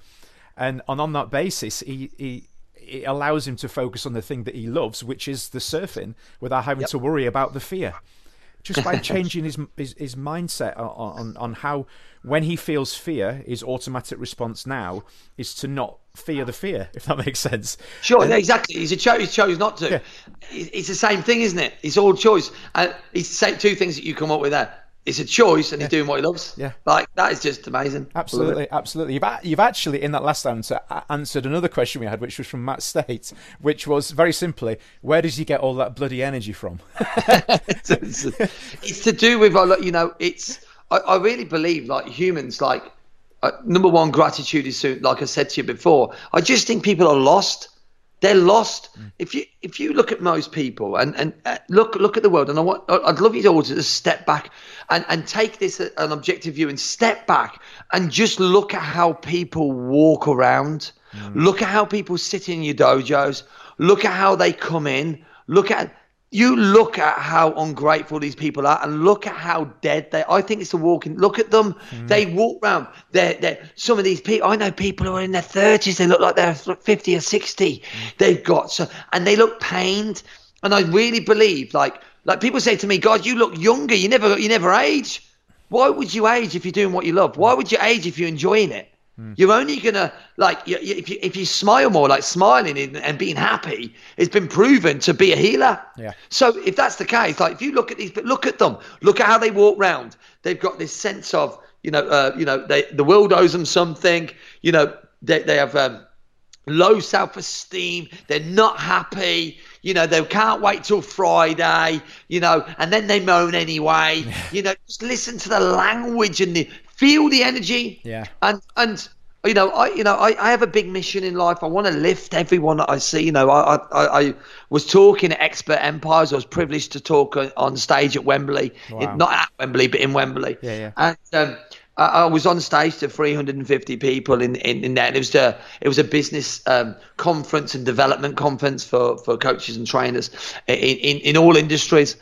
And, and on that basis, he, he it allows him to focus on the thing that he loves, which is the surfing, without having to worry about the fear. Just by changing his his, his mindset on, on on how when he feels fear, his automatic response now is to not fear the fear, if that makes sense. Sure, exactly. He's a cho- he chose not to. Yeah. It's the same thing, isn't it? It's all choice. And it's the same two things that you come up with there. It's a choice, and he's doing what he loves. Yeah. like that is just amazing. Absolutely, absolutely. You've a- you've actually in that last answer a- answered another question we had, which was from Matt State, which was very simply, where does he get all that bloody energy from? it's, it's, it's to do with you know it's I, I really believe like humans like uh, number one gratitude is soon like I said to you before I just think people are lost they're lost. If you if you look at most people and and uh, look look at the world and I want I'd love you all to just step back and and take this uh, an objective view and step back and just look at how people walk around. Look at how people sit in your dojos. Look at how they come in. Look at you look at how ungrateful these people are and look at how dead they I think it's a walking look at them. Mm. They walk around. They're, they're some of these people I know people who are in their thirties, they look like they're fifty or sixty. Mm. They've got so and they look pained. And I really believe like like people say to me, God, you look younger, you never you never age. Why would you age if you're doing what you love? Why would you age if you're enjoying it? You're only gonna like you, you- if you if you smile more, like smiling and, and being happy, it's been proven to be a healer. Yeah. So if that's the case, like if you look at these, but look at them, look at how they walk round. They've got this sense of you know, uh, you know, they the world owes them something. You know, they they have um, low self-esteem. They're not happy. You know, they can't wait till Friday. You know, and then they moan anyway. You know, just listen to the language and the feel the energy. Yeah. And and you know, I you know, I, I have a big mission in life. I want to lift everyone that I see. You know, I I, I was talking at Expert Empires. I was privileged to talk on- stage at Wembley, Wow. not at Wembley, but in Wembley. Yeah, yeah. And um, I, I was on stage to 350 people in, in, in there. And it was a it was a business um, conference and development conference for, for coaches and trainers in, in, in all industries.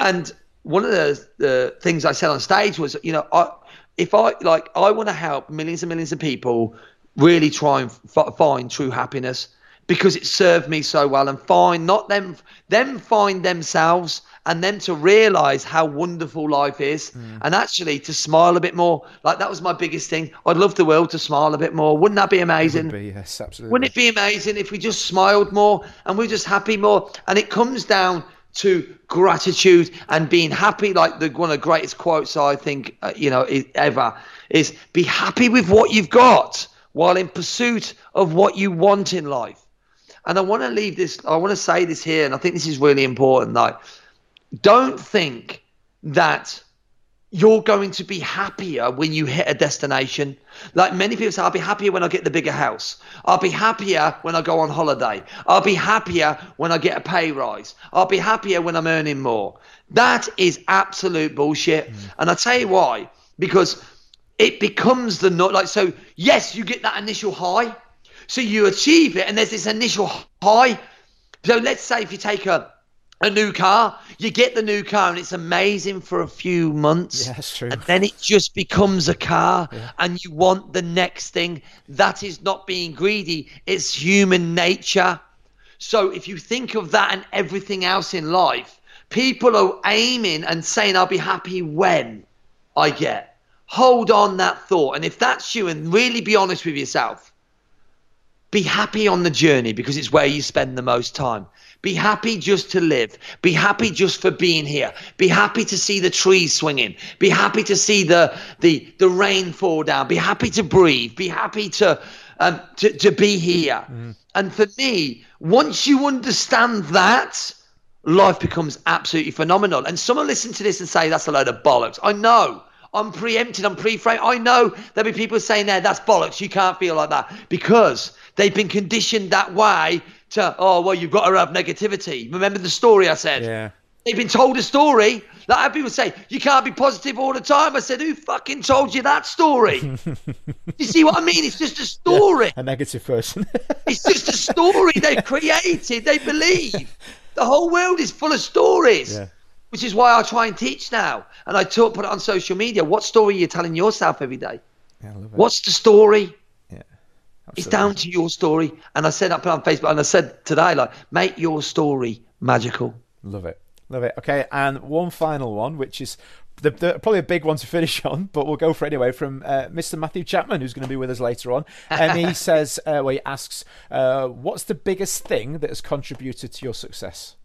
And one of the, the things I said on stage was, you know, I, if I like, I want to help millions and millions of people really try and f- find true happiness because it served me so well and find not them them find themselves and them to realize how wonderful life is hmm. and actually to smile a bit more. Like that was my biggest thing. I'd love the world to smile a bit more. Wouldn't that be amazing Would be, yes, absolutely. wouldn't it be amazing if we just smiled more and we're just happy more? And it comes down to gratitude and being happy. Like the one of the greatest quotes I think uh, you know i- ever is "Be happy with what you've got while in pursuit of what you want in life." And I want to leave this. I want to say this here, and I think this is really important. Like, don't think that you're going to be happier when you hit a destination. Like many people say, I'll be happier when I get the bigger house. I'll be happier when I go on holiday. I'll be happier when I get a pay rise. I'll be happier when I'm earning more. That is absolute bullshit. Hmm. And I tell you why. Because it becomes the not like so yes you get that initial high so you achieve it and there's this initial high so let's say if you take a a new car. You get the new car and it's amazing for a few months. Yeah, that's true. and then it just becomes a car and you want the next thing. That is not being greedy. It's human nature. So if you think of that and everything else in life people are aiming and saying i'll be happy when i get. Hold on that thought. And if that's you and really be honest with yourself be happy on the journey because it's where you spend the most time. Be happy just to live. Be happy just for being here. Be happy to see the trees swinging. Be happy to see the the the rain fall down. Be happy to breathe. Be happy to um to, to be here. And for me, once you understand that, life becomes absolutely phenomenal. And someone listen to this and say that's a load of bollocks. I know. I'm preempted. I'm pre-framed. I know there'll be people saying there that's bollocks. You can't feel like that because they've been conditioned that way to oh well you've got to have negativity. Remember the story I said? Yeah. They've been told a story. Like I people say, you can't be positive all the time. I said, who fucking told you that story? you see what I mean? It's just a story. A negative person. It's just a story they've created. They believe the whole world is full of stories, Yeah. which is why I try and teach now. And I talk, put it on social media. What story are you telling yourself every day? Yeah, I love it. What's the story? It's down to your story. And I said up on Facebook, and I said today, like, make your story magical. Love it. Love it. Okay, and one final one, which is the, the, probably a big one to finish on, but we'll go for it anyway, from uh, Mr. Matthew Chapman, who's going to be with us later on. And he says, uh, well, he asks, uh, what's the biggest thing that has contributed to your success?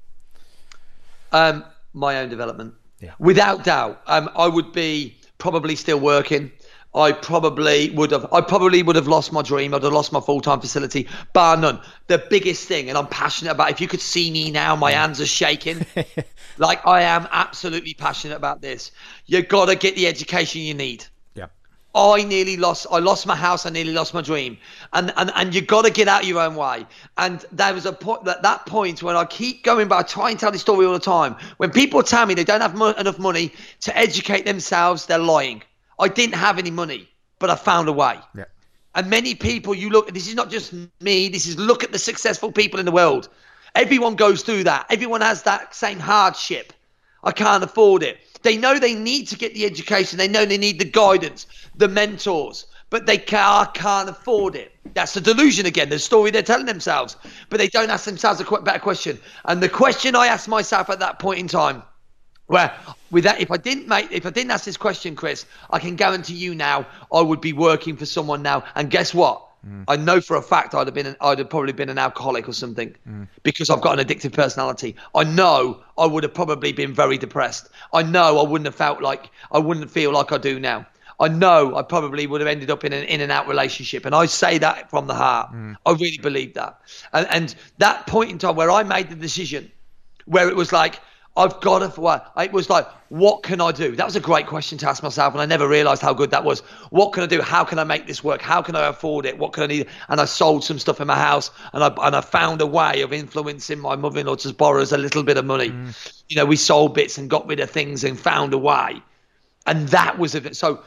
Um, my own development. Yeah. Without doubt. Um, I would be probably still working. I probably would have. I probably would have lost my dream. I'd have lost my full time facility, bar none. The biggest thing, and I'm passionate about. If you could see me now, my hands are shaking. like I am absolutely passionate about this. You got to get the education you need. Yeah. I nearly lost. I lost my house. I nearly lost my dream. And and and you got to get out your own way. And there was a point that that point when I keep going, but I try and tell this story all the time. When people tell me they don't have mo- enough money to educate themselves, they're lying. I didn't have any money, but I found a way. Yeah. And many people, you look, this is not just me, this is look at the successful people in the world. Everyone goes through that. Everyone has that same hardship. I can't afford it. They know they need to get the education. They know they need the guidance, the mentors, but they can't, can't afford it. That's the delusion again, the story they're telling themselves. But they don't ask themselves a better question. And the question I asked myself at that point in time, where with that, if I didn't make, if I didn't ask this question, Chris, I can guarantee you now, I would be working for someone now. And guess what? Mm. I know for a fact I'd have been, an, I'd have probably been an alcoholic or something mm. because I've got an addictive personality. I know I would have probably been very depressed. I know I wouldn't have felt like, I wouldn't feel like I do now. I know I probably would have ended up in an in and out relationship. And I say that from the heart. Mm. I really believe that. And, and that point in time where I made the decision, where it was like, I've got to. Well, it was like, what can I do? That was a great question to ask myself, and I never realised how good that was. What can I do? How can I make this work? How can I afford it? What can I need? And I sold some stuff in my house, and I and I found a way of influencing my mother-in-law to borrow us a little bit of money. Mm. You know, we sold bits and got rid of things and found a way, and that was it. So,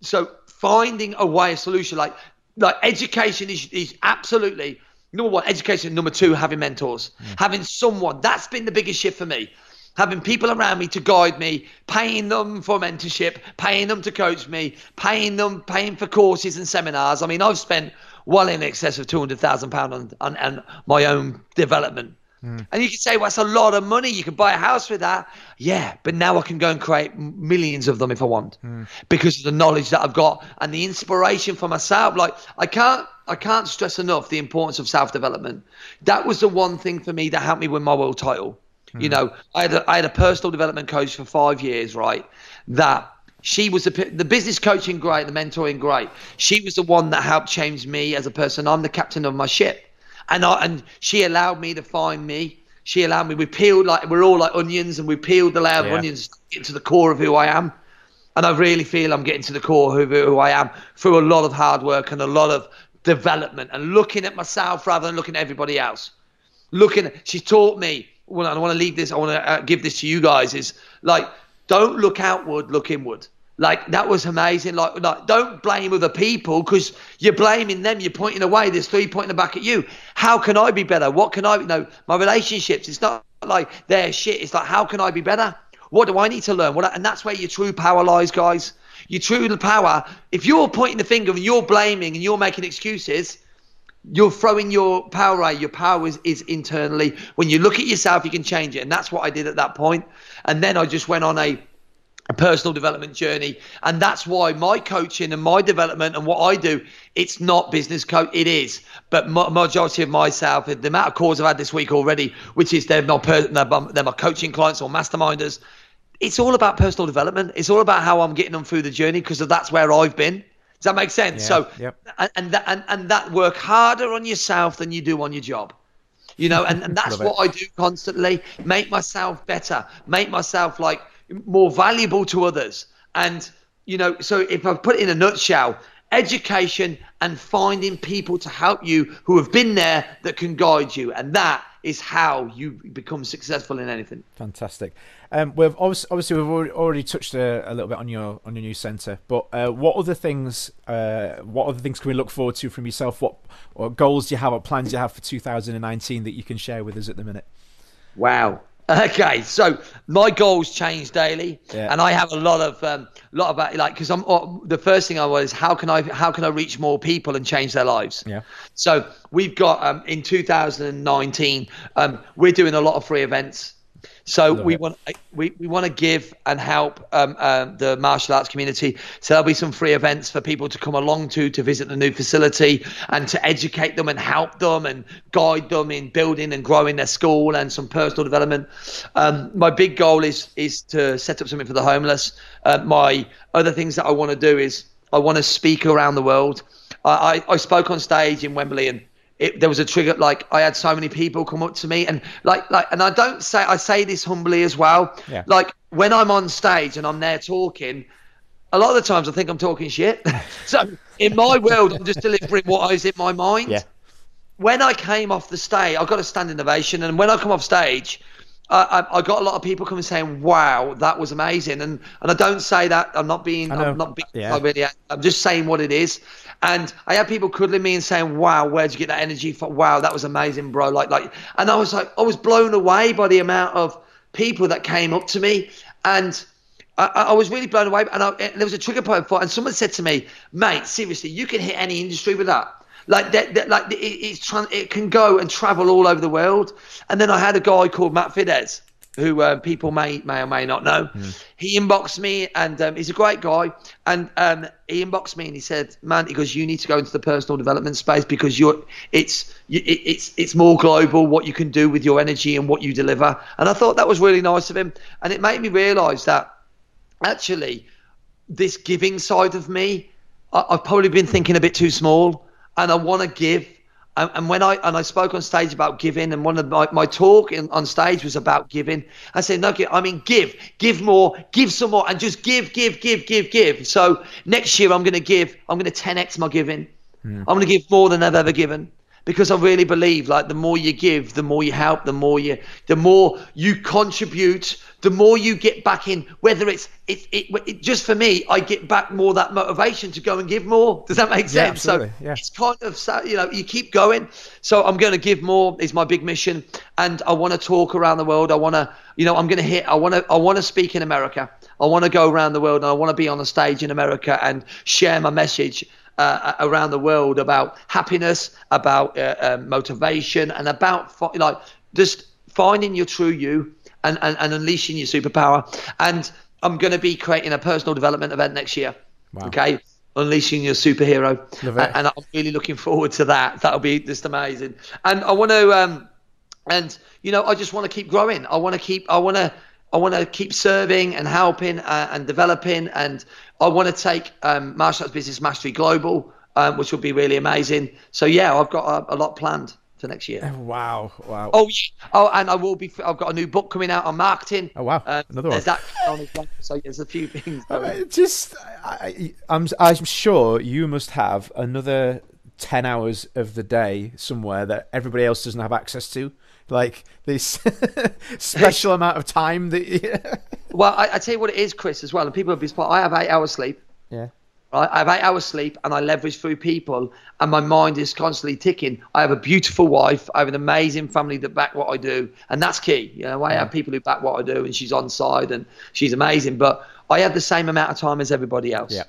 so finding a way, a solution, like like education is is absolutely number one education number two having mentors mm. having someone that's been the biggest shift for me having people around me to guide me, paying them for mentorship, paying them to coach me, paying them, paying for courses and seminars. I mean, I've spent well in excess of two hundred thousand pound on, on, on my own development. Mm. And you can say, well, that's a lot of money. You can buy a house with that. Yeah, but now I can go and create millions of them if I want, mm. because of the knowledge that I've got and the inspiration for myself. Like I can't, I can't stress enough the importance of self development. That was the one thing for me that helped me win my world title. Mm. You know, I had a, I had a personal development coach for five years, right? That she was the, the business coaching great, the mentoring great. She was the one that helped change me as a person. I'm the captain of my ship, and I and she allowed me to find me. She allowed me. We peeled like we're all like onions, and we peeled the layer of yeah. onions to the core of who I am. And I really feel I'm getting to the core of who I am through a lot of hard work and a lot of development and looking at myself rather than looking at everybody else. Looking, she taught me well, I want to leave this. I want to uh, give this to you guys. Is like, don't look outward, look inward. Like that was amazing. Like, like don't blame other people because you're blaming them. You're pointing away. There's three pointing back at you. How can I be better? What can I? You know, my relationships. It's not like they're shit. It's like how can I be better? What do I need to learn? What? And that's where your true power lies, guys. Your true power. If you're pointing the finger and you're blaming and you're making excuses, you're throwing your power away. Your power is, is internally. When you look at yourself, you can change it. And that's what I did at that point. And then I just went on a, a personal development journey. And that's why my coaching and my development and what I do, it's not business coach. It is. But majority of myself, the amount of calls I've had this week already, which is they're not per, they're, they're my coaching clients or masterminders. It's all about personal development. It's all about how I'm getting them through the journey because that's where I've been. Does that make sense? Yeah, so, yep. and, and that and, and that work harder on yourself than you do on your job. You know, and, and that's what I do constantly. Make myself better, make myself like more valuable to others. And, you know, so if I put it in a nutshell, education and finding people to help you who have been there that can guide you. And that is how you become successful in anything. Fantastic. Um, we've obviously, obviously we've already touched a, a, little bit on your on your new centre, but uh, what other things uh, what other things can we look forward to from yourself? What, what goals do you have? What plans do you have for 2019 that you can share with us at the minute? Wow. Okay, so my goals change daily, yeah. and I have a lot of um, lot of like because I'm uh, the first thing I was how can I how can I reach more people and change their lives? Yeah. So we've got um, in 2019, um, we're doing a lot of free events. So Love we it. want we, we want to give and help um, uh, the martial arts community. So there'll be some free events for people to come along to to visit the new facility and to educate them and help them and guide them in building and growing their school and some personal development. Um, my big goal is is to set up something for the homeless. Uh, my other things that I want to do is I want to speak around the world. I, I, I spoke on stage in Wembley and it, there was a trigger like I had so many people come up to me and like like and I don't say I say this humbly as well. Yeah. Like when I'm on stage and I'm there talking, a lot of the times I think I'm talking shit. so in my world, I'm just delivering what is in my mind. Yeah. When I came off the stage, I got a standing ovation, and when I come off stage, I, I, got a lot of people coming saying, "Wow, that was amazing," and and I don't say that I'm not being I'm not being yeah. really I'm just saying what it is. And I had people cuddling me and saying, "Wow, where'd you get that energy from? Wow, that was amazing, bro!" Like like, and I was like, I was blown away by the amount of people that came up to me, and I, I was really blown away. And, I, and there was a trigger point for, it, and someone said to me, "Mate, seriously, you can hit any industry with that." Like that, that like it, it's trying it can go and travel all over the world. And then I had a guy called Matt Fiddes, who uh, people may may or may not know. Mm. He inboxed me, and um, he's a great guy. And um, he inboxed me, and he said, "Man, he goes, you need to go into the personal development space because you're it's it's it's more global what you can do with your energy and what you deliver." And I thought that was really nice of him, and it made me realise that actually this giving side of me, I, I've probably been thinking a bit too small and I want to give. And, and, when I and I spoke on stage about giving, and one of my, my talk in, on stage was about giving. I said, no, I mean give, give more, give some more, and just give, give, give, give, give. So next year I'm going to give. I'm going to 10x my giving. Mm. I'm going to give more than I've ever given because I really believe like the more you give, the more you help, the more you, the more you contribute, the more you get back in. Whether it's it, it, it just for me, I get back more that motivation to go and give more. Does that make sense? Yeah, so yeah. it's kind of you know you keep going. So I'm going to give more is my big mission, and I want to talk around the world. I want to you know I'm going to hit. I want to I want to speak in America. I want to go around the world, and I want to be on a stage in America and share my message uh, around the world about happiness, about uh, uh, motivation, and about like just finding your true you and, and, and unleashing your superpower. And I'm going to be creating a personal development event next year. Wow. Okay. Unleashing your superhero. And, I'm really looking forward to that. That'll be just amazing. And I want to, um, and, you know, I just want to keep growing. I want to keep, I want to, I want to keep serving and helping uh, and developing, and I want to take um, martial arts business mastery global, um, which will be really amazing. So yeah, I've got a, a lot planned for next year. Wow! Wow! Oh yeah! Oh, and I will be. I've got a new book coming out on marketing. Oh wow! Um, Another one. That on well. So there's a few things. just, I, I'm, I'm sure you must have another ten hours of the day somewhere that everybody else doesn't have access to like this special amount of time that. well, I, I, tell you what it is, Chris, as well, and people will be surprised. I have eight hours sleep. Yeah. Right, I have eight hours sleep, and I leverage through people, and my mind is constantly ticking. I have a beautiful wife. I have an amazing family that back what I do, and that's key. You know, I yeah. have people who back what I do, and she's on side, and she's amazing. But I have the same amount of time as everybody else. Yeah.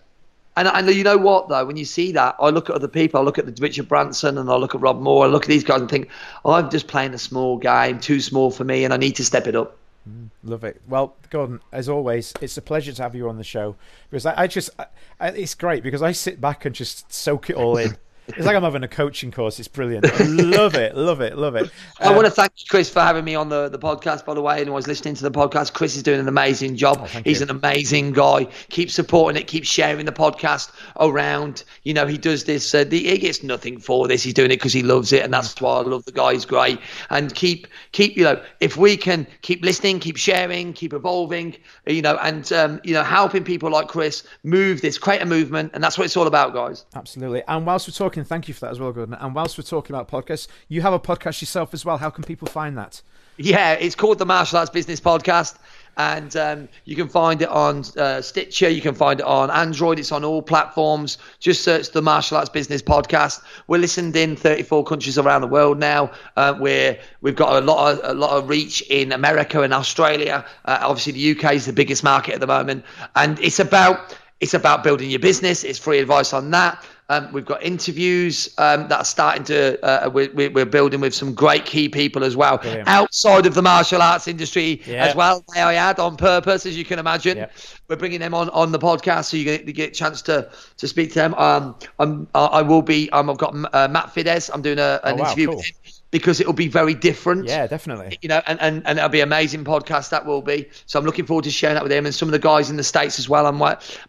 And, and you know what though, when you see that, I look at other people. I look at the Richard Branson and I look at Rob Moore. I look at these guys and think, oh, I'm just playing a small game, too small for me, and I need to step it up. Mm, love it. Well, Gordon, as always, it's a pleasure to have you on the show because I, I just, I, it's great because I sit back and just soak it all in. It's like I'm having a coaching course. It's brilliant. love it, love it, love it. Um, I want to thank Chris for having me on the, the podcast, by the way. Anyone was listening to the podcast, Chris is doing an amazing job. Oh, He's you. an amazing guy. Keep supporting it, keep sharing the podcast around. You know, he does this, uh, the, he gets nothing for this. He's doing it because he loves it. And that's why I love the guy. He's great. And keep, keep, you know, if we can keep listening, keep sharing, keep evolving, you know, and, um, you know, helping people like Chris move this, create a movement. And that's what it's all about, guys. Absolutely. And whilst we're talking, thank you for that as well, Gordon. And whilst we're talking about podcasts, you have a podcast yourself as well. How can people find that? Yeah, it's called the Martial Arts Business Podcast, and um, you can find it on uh, Stitcher. You can find it on Android. It's on all platforms. Just search the Martial Arts Business Podcast. We're listened in 34 countries around the world now. Uh, we're we've got a lot of a lot of reach in America and Australia. Uh, obviously, the UK is the biggest market at the moment, and it's about it's about building your business. It's free advice on that. Um, we've got interviews um, that are starting to. Uh, we're, we're, building with some great key people as well Brilliant. outside of the martial arts industry yeah. as well. May I add, on purpose, as you can imagine, yeah. we're bringing them on on the podcast so you get, you get a chance to to speak to them. Um, I'm, I will be. Um, I've got uh, Matt Fiddes. I'm doing a, an oh, wow, interview cool. with him because it'll be very different. Yeah, definitely. You know, and, and, and it'll be an amazing podcast that will be. So I'm looking forward to sharing that with him and some of the guys in the States as well. I'm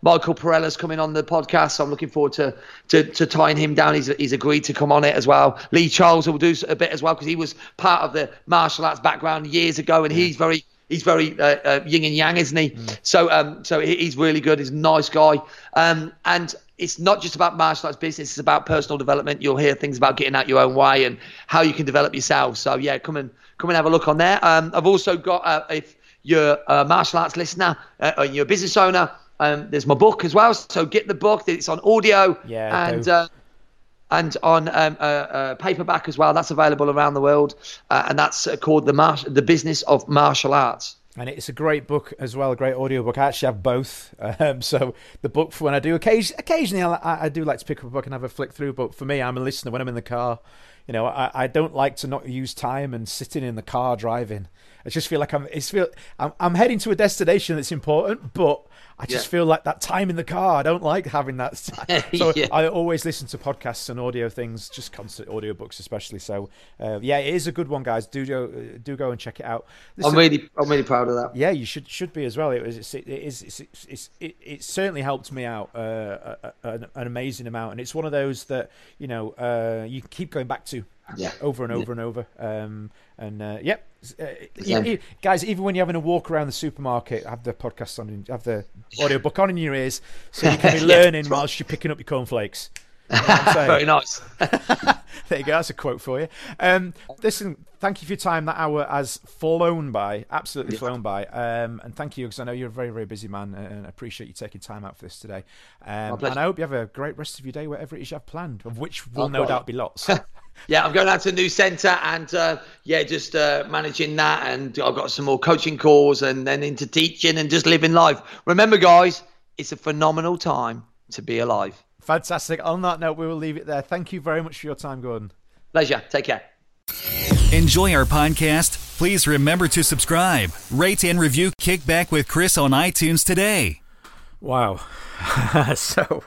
Michael Parrella's coming on the podcast, so I'm looking forward to to, to tying him down. He's, he's agreed to come on it as well. Lee Charles will do a bit as well because he was part of the martial arts background years ago and he's very he's very uh, uh, yin and yang, isn't he? Mm. So um, so he's really good. He's a nice guy. Um, and it's not just about martial arts business; it's about personal development. You'll hear things about getting out your own way and how you can develop yourself. So yeah, come and come and have a look on there. Um, I've also got uh, if you're a martial arts listener uh, or you're a business owner, um, there's my book as well. So get the book. It's on audio. Yeah. And uh, and on um, uh, uh, paperback as well. That's available around the world, uh, and that's called the Mar- the Business of Martial Arts. And it's a great book as well, a great audiobook. I actually have both. Um, so the book for when I do occasion, occasionally, I, I, do like to pick up a book and have a flick through. But for me, I'm a listener when I'm in the car. You know, I, I don't like to not use time and sitting in the car driving. I just feel like I'm. It's feel I'm, I'm heading to a destination that's important, but I just yeah. feel like that time in the car. I don't like having that. so yeah. I always listen to podcasts and audio things, just constant audio books, especially. So uh, yeah, it is a good one, guys. Do go, uh, do go and check it out. Listen, I'm really, I'm really proud of that. Yeah, you should should be as well. It was, it's, it is, it's, it's, it's it, it, certainly helped me out uh, an, an, amazing amount, and it's one of those that you know uh, you keep going back to yeah. over and over yeah. and over. Um, and uh, yep, uh, even, guys, even when you're having a walk around the supermarket, have the podcast on, have the audio book on in your ears, so you can be learning yeah, whilst you're picking up your cornflakes. You know Very nice. there you go. That's a quote for you. Um, listen, thank you for your time. That hour has flown by, absolutely yeah. flown by. Um, and thank you because I know you're a very, very busy man, and I appreciate you taking time out for this today. Um, and I hope you have a great rest of your day, whatever it is you have planned, of which will no doubt be lots. Yeah, I'm going out to a new centre and uh, yeah, just uh, managing that. And I've got some more coaching calls and then into teaching and just living life. Remember, guys, it's a phenomenal time to be alive. Fantastic. On that note, we will leave it there. Thank you very much for your time, Gordon. Pleasure. Take care. Enjoy our podcast? Please remember to subscribe, rate, and review Kickback with Chris on iTunes today. Wow. so,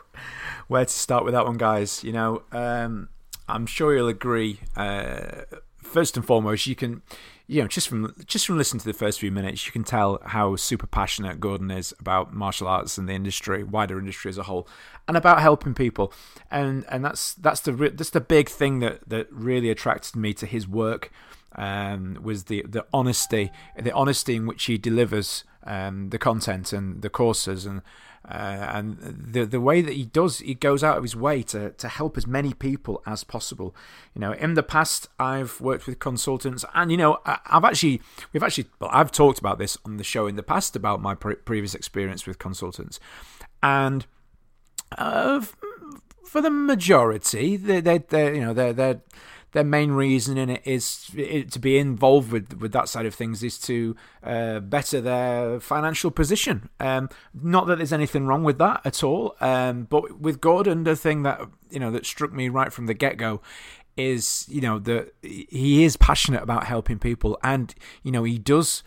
where to start with that one, guys? You know, um, I'm sure you'll agree. Uh, first and foremost, you can, you know, just from just from listening to the first few minutes, you can tell how super passionate Gordon is about martial arts and the industry, wider industry as a whole, and about helping people. And and that's that's the that's the big thing that that really attracted me to his work. Um, was the the honesty, the honesty in which he delivers um, the content and the courses and uh, and the the way that he does, he goes out of his way to to help as many people as possible. You know, in the past, I've worked with consultants, and you know, I've actually we've actually well, I've talked about this on the show in the past about my pre- previous experience with consultants, and uh, for the majority, they they they you know they're they're their main reason in it is it, to be involved with with that side of things is to uh, better their financial position. Um, not that there's anything wrong with that at all. Um, but with Gordon, the thing that you know that struck me right from the get go is you know that he is passionate about helping people, and you know he does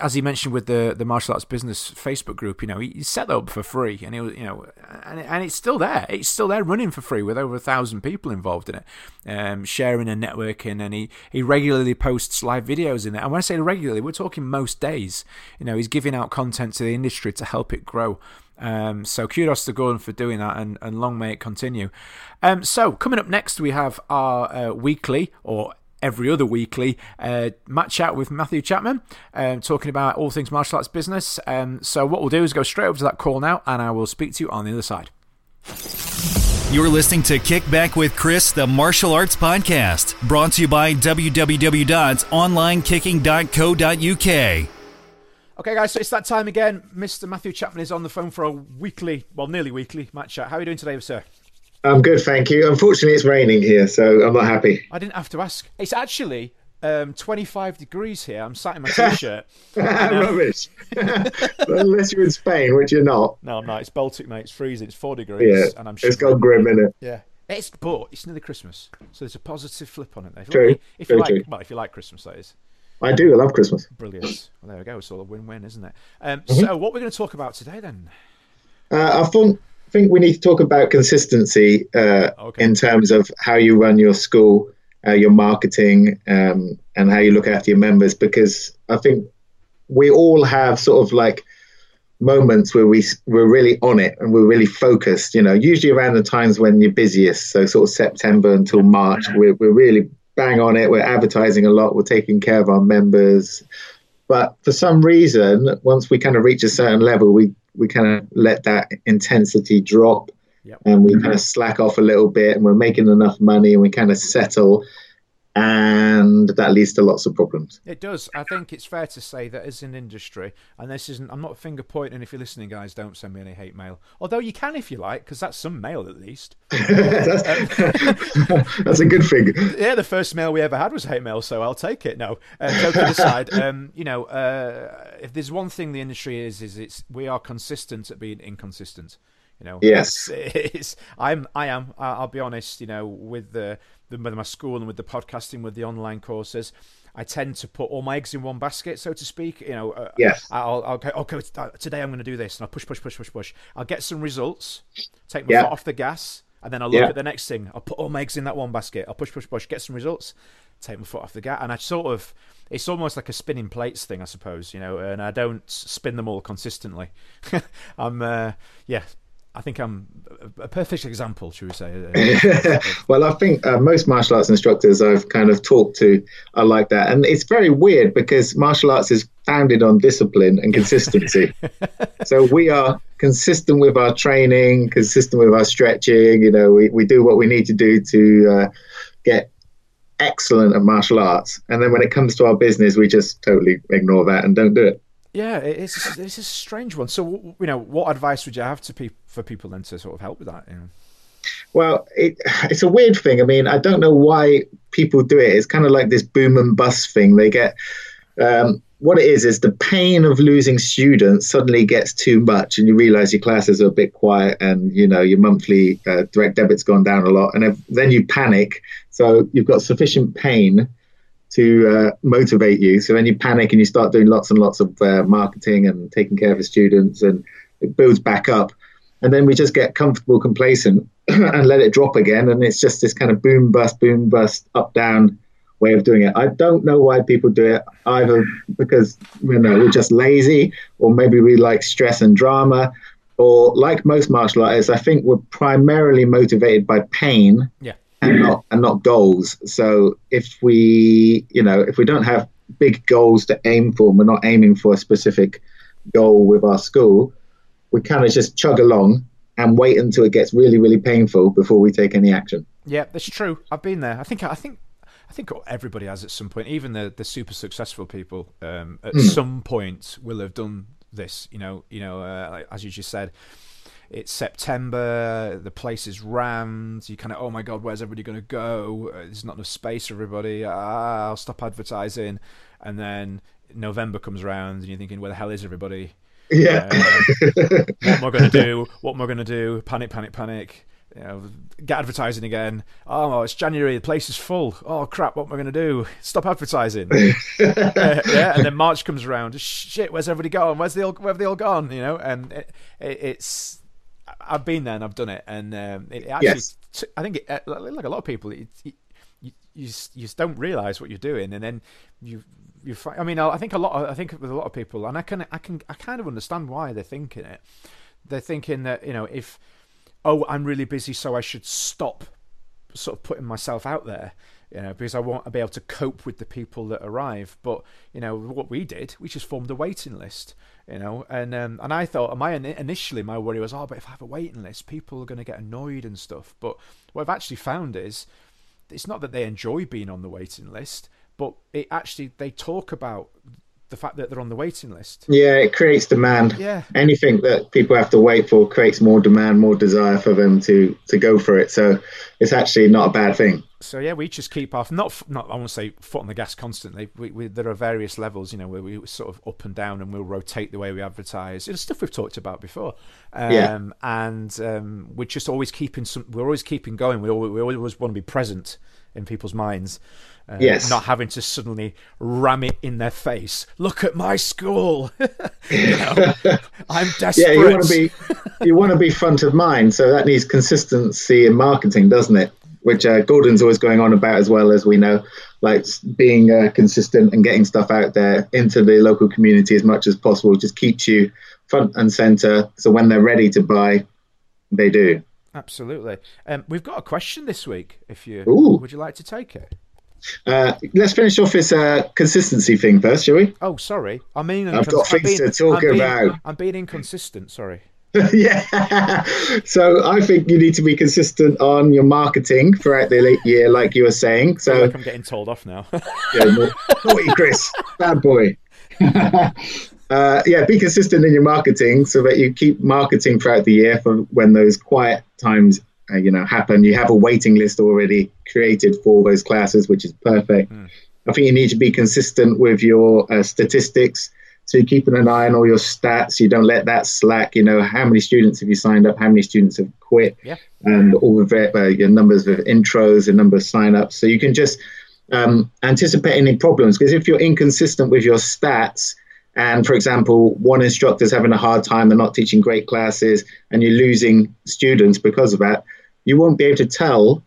as he mentioned with the the martial arts business Facebook group, you know, he, set that up for free, and he was, you know, and, and it's still there. It's still there, running for free with over a thousand people involved in it, um, sharing and networking, and he he regularly posts live videos in it. And when I say regularly, we're talking most days. You know, he's giving out content to the industry to help it grow. Um, so kudos to Gordon for doing that, and, and long may it continue. Um, so coming up next, we have our uh, weekly or every other weekly uh, Matt chat with Matthew Chapman, um, talking about all things martial arts business. Um, so, what we'll do is go straight over to that call now, and I will speak to you on the other side. You're listening to Kickback with Chris, the martial arts podcast, brought to you by www.onlinekicking.co.uk. Okay, guys, so it's that time again. Mr. Matthew Chapman is on the phone for a weekly, well, nearly weekly Matt chat. How are you doing today, sir? I'm good, thank you. Unfortunately, it's raining here, so I'm not happy. I didn't have to ask. It's actually um, 25 degrees here. I'm sat in my t-shirt. Rubbish. Unless you're in Spain, which you're not. No, I'm not. It's Baltic, mate. It's freezing. It's four degrees, yeah, and I'm. It's got grim in it. Yeah. It's but it's nearly Christmas, so there's a positive flip on it. If true. You, if you like, true. well, if you like Christmas, that is. I do. I love Christmas. Brilliant. Well, there we go. It's all a win-win, isn't it? Um, mm-hmm. So, what we're going to talk about today, then? Uh, I thought I think we need to talk about consistency uh, okay. in terms of how you run your school, uh, your marketing, um, and how you look after your members. Because I think we all have sort of like moments where we we're really on it and we're really focused. You know, usually around the times when you're busiest, so sort of September until March, we're we're really bang on it. We're advertising a lot. We're taking care of our members. But for some reason, once we kind of reach a certain level, we we kind of let that intensity drop yep. and we kind of mm-hmm. slack off a little bit and we're making enough money and we kind of settle and that leads to lots of problems. It does. I think it's fair to say that as an industry, and this isn't, I'm not finger pointing. If you're listening, guys, don't send me any hate mail. Although you can if you like, because that's some mail at least. that's, that's, a good thing. Yeah, the first mail we ever had was hate mail, so I'll take it. No, uh, joking aside, um, you know, uh, if there's one thing the industry is, is it's we are consistent at being inconsistent. You know, yes, it's, it's, I'm, I am. I'll be honest. You know, with the, the with my school and with the podcasting, with the online courses, I tend to put all my eggs in one basket, so to speak. You know, uh, yes. I'll, I'll go, okay, today I'm going to do this, and I'll push, push, push, push, push. I'll get some results, take my yeah. foot off the gas, and then I'll look yeah. at the next thing. I'll put all my eggs in that one basket. I'll push, push, push, get some results, take my foot off the gas, and I sort of, it's almost like a spinning plates thing, I suppose. You know, and I don't spin them all consistently. I'm, uh, yeah, I think I'm a perfect example, should we say? well, I think uh, most martial arts instructors I've kind of talked to are like that, and it's very weird because martial arts is founded on discipline and consistency. so we are consistent with our training, consistent with our stretching. You know, we, we do what we need to do to uh, get excellent at martial arts, and then when it comes to our business, we just totally ignore that and don't do it. Yeah, it's it's a strange one. So, you know, what advice would you have to pe- for people then to sort of help with that? You know? Well, it, it's a weird thing. I mean, I don't know why people do it. It's kind of like this boom and bust thing. They get um, what it is is the pain of losing students suddenly gets too much, and you realize your classes are a bit quiet, and you know your monthly uh, direct debit's gone down a lot, and if, then you panic. So you've got sufficient pain to uh, motivate you. So then you panic and you start doing lots and lots of uh, marketing and taking care of the students, and it builds back up. And then we just get comfortable, complacent, and let it drop again. And it's just this kind of boom, bust, boom, bust, up, down way of doing it. I don't know why people do it, either because you know we're just lazy, or maybe we like stress and drama, or like most martial artists, I think we're primarily motivated by pain. Yeah and not and not goals. So if we, you know, if we don't have big goals to aim for, and we're not aiming for a specific goal with our school, we kind of just chug along and wait until it gets really, really painful before we take any action. Yeah, that's true. I've been there. I think I think I think everybody has at some point, even the the super successful people, um, at mm. some point will have done this. You know, you know, uh, as you just said, it's September, the place is rammed. You kind of, oh my god, where's everybody going to go? Uh, there's not enough space for everybody. Ah, I'll stop advertising. And then November comes around, and you're thinking, where the hell is everybody? Yeah. Uh, what am I going to do? What am I going to do? Panic, panic, panic. You know, get advertising again. Oh, it's January. The place is full. Oh crap! What am I going to do? Stop advertising. uh, yeah, and then March comes around. Shit, where's everybody gone? Where's they all? Where have they all gone? You know, and it, it, it's I've been there and I've done it, and um, it actually, yes. I think, it, uh, like a lot of people, it, it, you, you just, you just don't realize what you're doing, and then you you find, I mean, I think a lot. Of, I think with a lot of people, and I can I can I kind of understand why they're thinking it. They're thinking that you know if oh I'm really busy, so I should stop sort of putting myself out there you know, because I want to be able to cope with the people that arrive. But you know, what we did, we just formed a waiting list. You know, and um, and I thought, my initially my worry was, oh, but if I have a waiting list, people are going to get annoyed and stuff. But what I've actually found is, it's not that they enjoy being on the waiting list, but it actually they talk about the fact that they're on the waiting list. Yeah, it creates demand. Yeah. Anything that people have to wait for creates more demand, more desire for them to to go for it. So it's actually not a bad thing. So yeah, we just keep off not not I won't say foot on the gas constantly. We, we, there are various levels, you know, where we sort of up and down, and we'll rotate the way we advertise. It's stuff we've talked about before. Um, yeah. And um, we're just always keeping some. We're always keeping going. We always, we always want to be present in people's minds. Uh, yes. Not having to suddenly ram it in their face. Look at my school. know, I'm desperate. Yeah, you want to be you want to be front of mind, so that needs consistency in marketing, doesn't it? Which uh, Gordon's always going on about as well as we know, like being uh, consistent and getting stuff out there into the local community as much as possible just keeps you front and center. So when they're ready to buy, they do. Absolutely. Um, we've got a question this week. If you Ooh. would you like to take it? Uh, let's finish off this uh, consistency thing first, shall we? Oh, sorry. I mean, I've got things being, to talk I'm about. Being, I'm being inconsistent. Sorry. yeah. So I think you need to be consistent on your marketing throughout the year, like you were saying. So like I'm getting told off now. yeah, naughty Chris, bad boy. uh, yeah, be consistent in your marketing so that you keep marketing throughout the year for when those quiet times, uh, you know, happen. You have a waiting list already created for those classes, which is perfect. Mm. I think you need to be consistent with your uh, statistics. So you're keeping an eye on all your stats. You don't let that slack. You know how many students have you signed up, how many students have quit, yeah. and all of it, uh, your numbers of intros, and number of signups. So you can just um, anticipate any problems. Because if you're inconsistent with your stats, and for example, one instructor's having a hard time, they're not teaching great classes, and you're losing students because of that, you won't be able to tell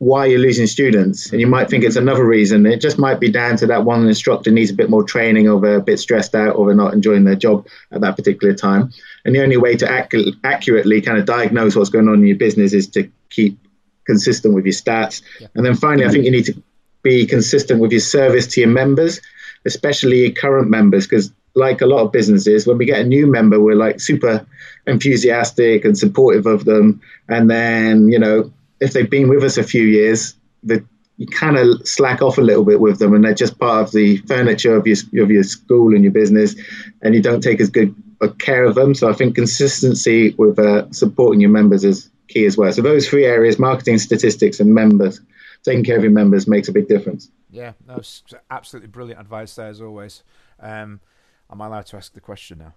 why you're losing students. And you might think it's another reason. It just might be down to that one instructor needs a bit more training or they're a bit stressed out or they're not enjoying their job at that particular time. And the only way to ac- accurately kind of diagnose what's going on in your business is to keep consistent with your stats. Yeah. And then finally, I think you need to be consistent with your service to your members, especially current members, because like a lot of businesses, when we get a new member, we're like super enthusiastic and supportive of them. And then, you know, if they've been with us a few years, that you kind of slack off a little bit with them, and they're just part of the furniture of your of your school and your business, and you don't take as good care of them. So I think consistency with uh, supporting your members is key as well. So those three areas: marketing, statistics, and members. Taking care of your members makes a big difference. Yeah, that's absolutely brilliant advice there as always. Um, am I allowed to ask the question now?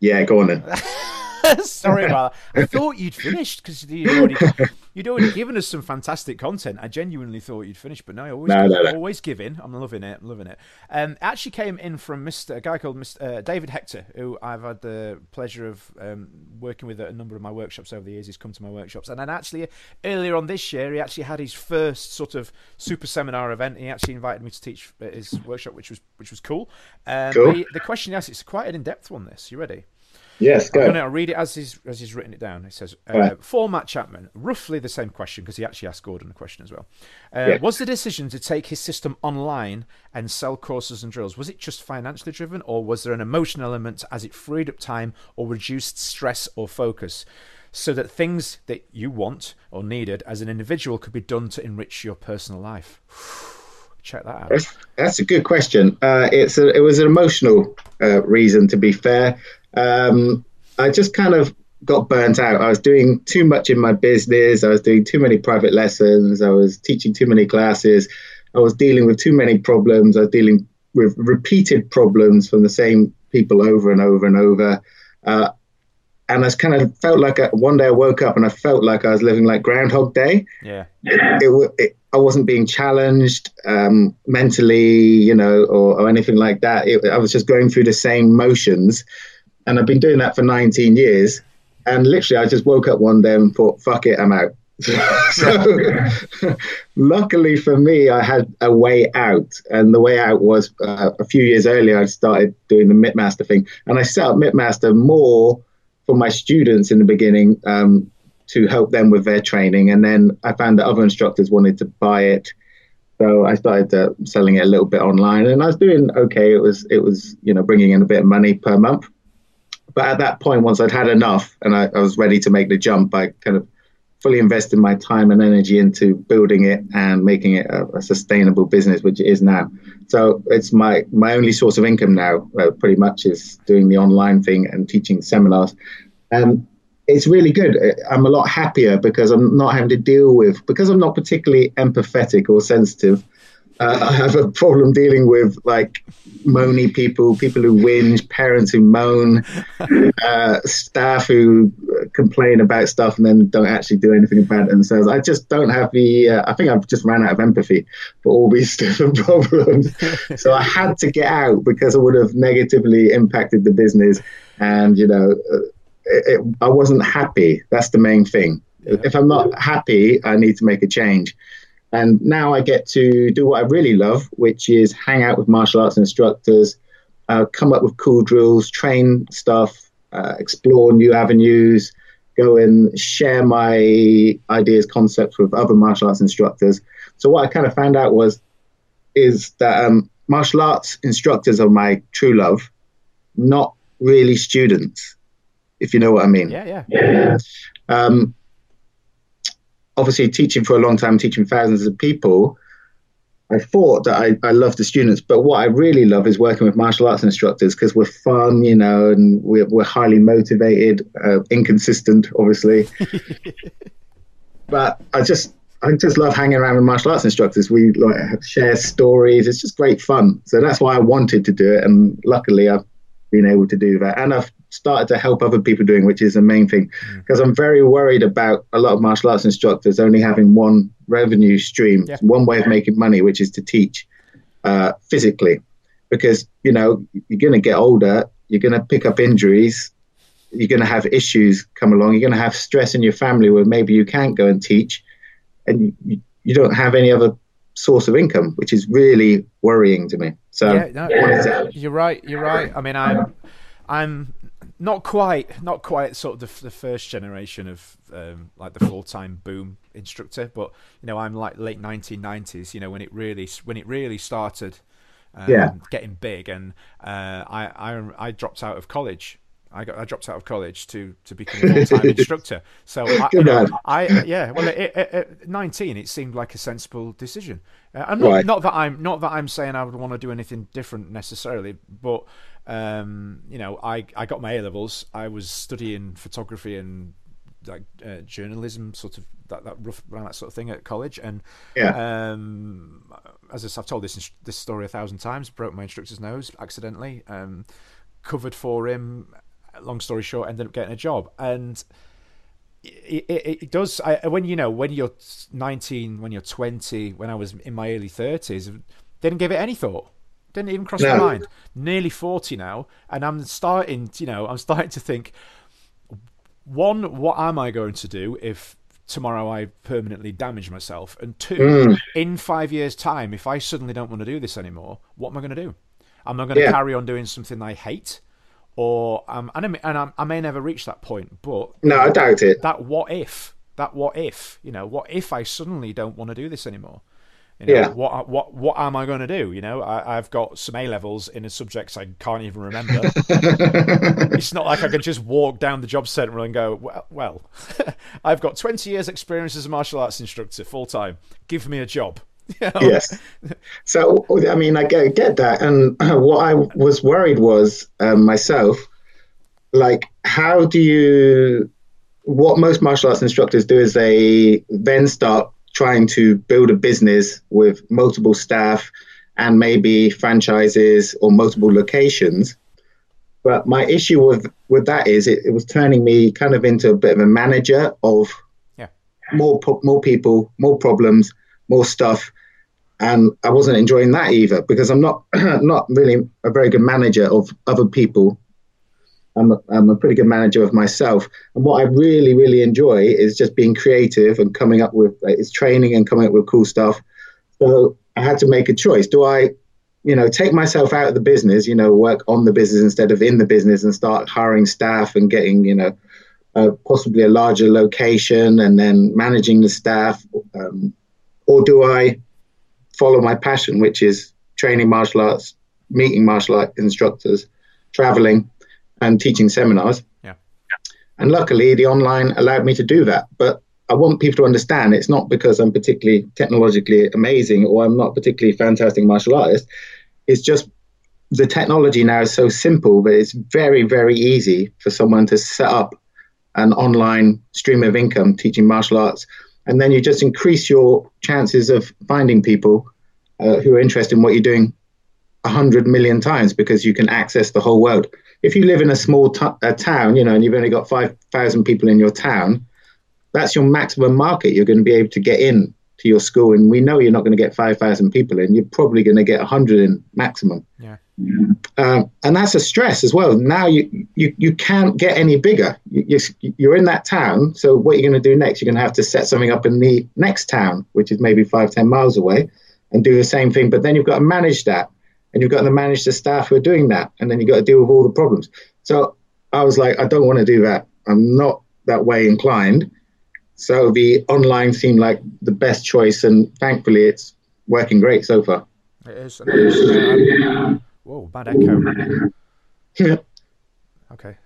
Yeah, go on then. Sorry about that. I thought you'd finished because you'd already you'd already given us some fantastic content. I genuinely thought you'd finished, but no, I always no, give, no, no. always give in. I'm loving it. I'm loving it. Um, it actually came in from Mr. a guy called Mr. Uh, David Hector, who I've had the pleasure of um, working with at a number of my workshops over the years. He's come to my workshops, and then actually earlier on this year, he actually had his first sort of super seminar event. He actually invited me to teach his workshop, which was which was cool. Um, cool. He, the question he asked, it's quite an in-depth one. This, you ready? Yes, go. I'm going to read it as he's as he's written it down. It says, uh, right. "For Matt Chapman, roughly the same question because he actually asked Gordon a question as well. Uh, yeah. Was the decision to take his system online and sell courses and drills was it just financially driven, or was there an emotional element as it freed up time or reduced stress or focus?" So that things that you want or needed as an individual could be done to enrich your personal life. Check that out. That's, that's a good question. Uh, it's a, it was an emotional uh, reason, to be fair um, I just kind of got burnt out. I was doing too much in my business. I was doing too many private lessons. I was teaching too many classes. I was dealing with too many problems. I was dealing with repeated problems from the same people over and over and over. Uh, and I kind of felt like I, one day I woke up and I felt like I was living like Groundhog Day. Yeah. It, it, it, I wasn't being challenged um, mentally, you know, or, or anything like that. I was just going through the same motions and I've been doing that for 19 years. And literally, I just woke up one day and thought, fuck it, I'm out. so, luckily for me, I had a way out. And the way out was uh, a few years earlier, I started doing the MITmaster thing. And I set up MITmaster more for my students in the beginning um, to help them with their training. And then I found that other instructors wanted to buy it. So I started uh, selling it a little bit online, and I was doing okay. It was it was you know bringing in a bit of money per month. But at that point, once I'd had enough and I, I, was ready to make the jump, I kind of fully invested my time and energy into building it and making it a, a sustainable business, which it is now. So it's my my only source of income now, uh, pretty much, is doing the online thing and teaching seminars. And it's really good. I'm a lot happier because I'm not having to deal with because I'm not particularly empathetic or sensitive. Uh, I have a problem dealing with like moany people, people who whinge, parents who moan, uh, staff who complain about stuff and then don't actually do anything about it themselves. I just don't have the. Uh, I think I've just ran out of empathy for all these different problems. so I had to get out because it would have negatively impacted the business, and you know, uh, it, it, I wasn't happy. That's the main thing. Yeah. If I'm not happy, I need to make a change. And now I get to do what I really love, which is hang out with martial arts instructors, uh, come up with cool drills, train stuff, uh, explore new avenues, go and share my ideas, concepts with other martial arts instructors. So what I kind of found out was is that um, martial arts instructors are my true love, not really students, if you know what I mean. Yeah, yeah. yeah. Um, obviously, teaching for a long time, teaching thousands of people, I thought that I, I love the students, but what I really love is working with martial arts instructors because we're fun, you know, and we're, we're highly motivated, uh, inconsistent, obviously. but I just I just love hanging around with martial arts instructors. We like share stories. It's just great fun. So that's why I wanted to do it, and luckily I've been able to do that, and I've started to help other people doing, which is the main thing. Because mm. I'm very worried about a lot of martial arts instructors only having one revenue stream, yeah. one way of making money, which is to teach uh, physically. Because you know you're going to get older, you're going to pick up injuries, you're going to have issues come along, you're going to have stress in your family where maybe you can't go and teach and you, you don't have any other source of income, which is really worrying to me. So yeah, no, you're right. You're right. I mean, I'm I'm not quite not quite sort of the, the first generation of um, like the full time boom instructor, but you know, I'm like late 1990s. You know, when it really when it really started. Um, yeah. getting big, and uh, I, I I dropped out of college I got I dropped out of college to to become a full time instructor. So I, you know, I yeah, well, at, nineteen, it seemed like a sensible decision. Uh, and not, right. not that I'm not that I'm saying I would want to do anything different necessarily, but um, you know, I I got my A levels. I was studying photography and like uh, journalism, sort of that that rough around that sort of thing at college. And yeah. um, as I've told this this story a thousand times, broke my instructor's nose accidentally. Um, covered for him long story short, ended up getting a job. And it, it, it does, I, when you know, when you're 19, when you're 20, when I was in my early 30s, didn't give it any thought. Didn't even cross no. my mind. Nearly 40 now, and I'm starting, you know, I'm starting to think, one, what am I going to do if tomorrow I permanently damage myself? And two, mm. in five years' time, if I suddenly don't want to do this anymore, what am I going to do? Am I going to yeah. carry on doing something I hate? or um, and, I, and I, I may never reach that point, but no, I doubt it. That what if? That what if? You know, what if I suddenly don't want to do this anymore? You know, yeah. What what what am I going to do? You know, I, have got some A levels in a subjects I can't even remember. it's not like I can just walk down the job centre and go, well, well I've got 20 years experience as a martial arts instructor full time. Give me a job. You know? Yes. So I mean, I get, get that, and what I was worried was um, myself, like, how do you? What most martial arts instructors do is they then start trying to build a business with multiple staff and maybe franchises or multiple locations. But my issue with with that is it, it was turning me kind of into a bit of a manager of yeah. more more people, more problems, more stuff, and I wasn't enjoying that either because I'm not not really a very good manager of other people. I'm a, I'm a pretty good manager of myself, and what I really really enjoy is just being creative and coming up with uh, is training and coming up with cool stuff. So I had to make a choice: do I, you know, take myself out of the business, you know, work on the business instead of in the business, and start hiring staff and getting, you know, uh, possibly a larger location and then managing the staff, um, or do I follow my passion, which is training martial arts, meeting martial art instructors, traveling, and teaching seminars. Yeah. And luckily, the online allowed me to do that. But I want people to understand it's not because I'm particularly technologically amazing or I'm not particularly fantastic martial artist. It's just the technology now is so simple that it's very, very easy for someone to set up an online stream of income teaching martial arts and then you just increase your chances of finding people uh, who are interested in what you're doing a hundred million times because you can access the whole world. If you live in a small t- a town, you know, and you've only got five thousand people in your town, that's your maximum market. You're going to be able to get in to your school, and we know you're not going to get five thousand people in. You're probably going to get a hundred in maximum. Yeah. Um, and that's a stress as well. Now you you, you can't get any bigger. You, you're in that town, so what you're going to do next? You're going to have to set something up in the next town, which is maybe five ten miles away, and do the same thing. But then you've got to manage that, and you've got to manage the staff who are doing that, and then you've got to deal with all the problems. So I was like, I don't want to do that. I'm not that way inclined. So the online seemed like the best choice, and thankfully, it's working great so far. It is. Uh, whoa, bad echo. okay.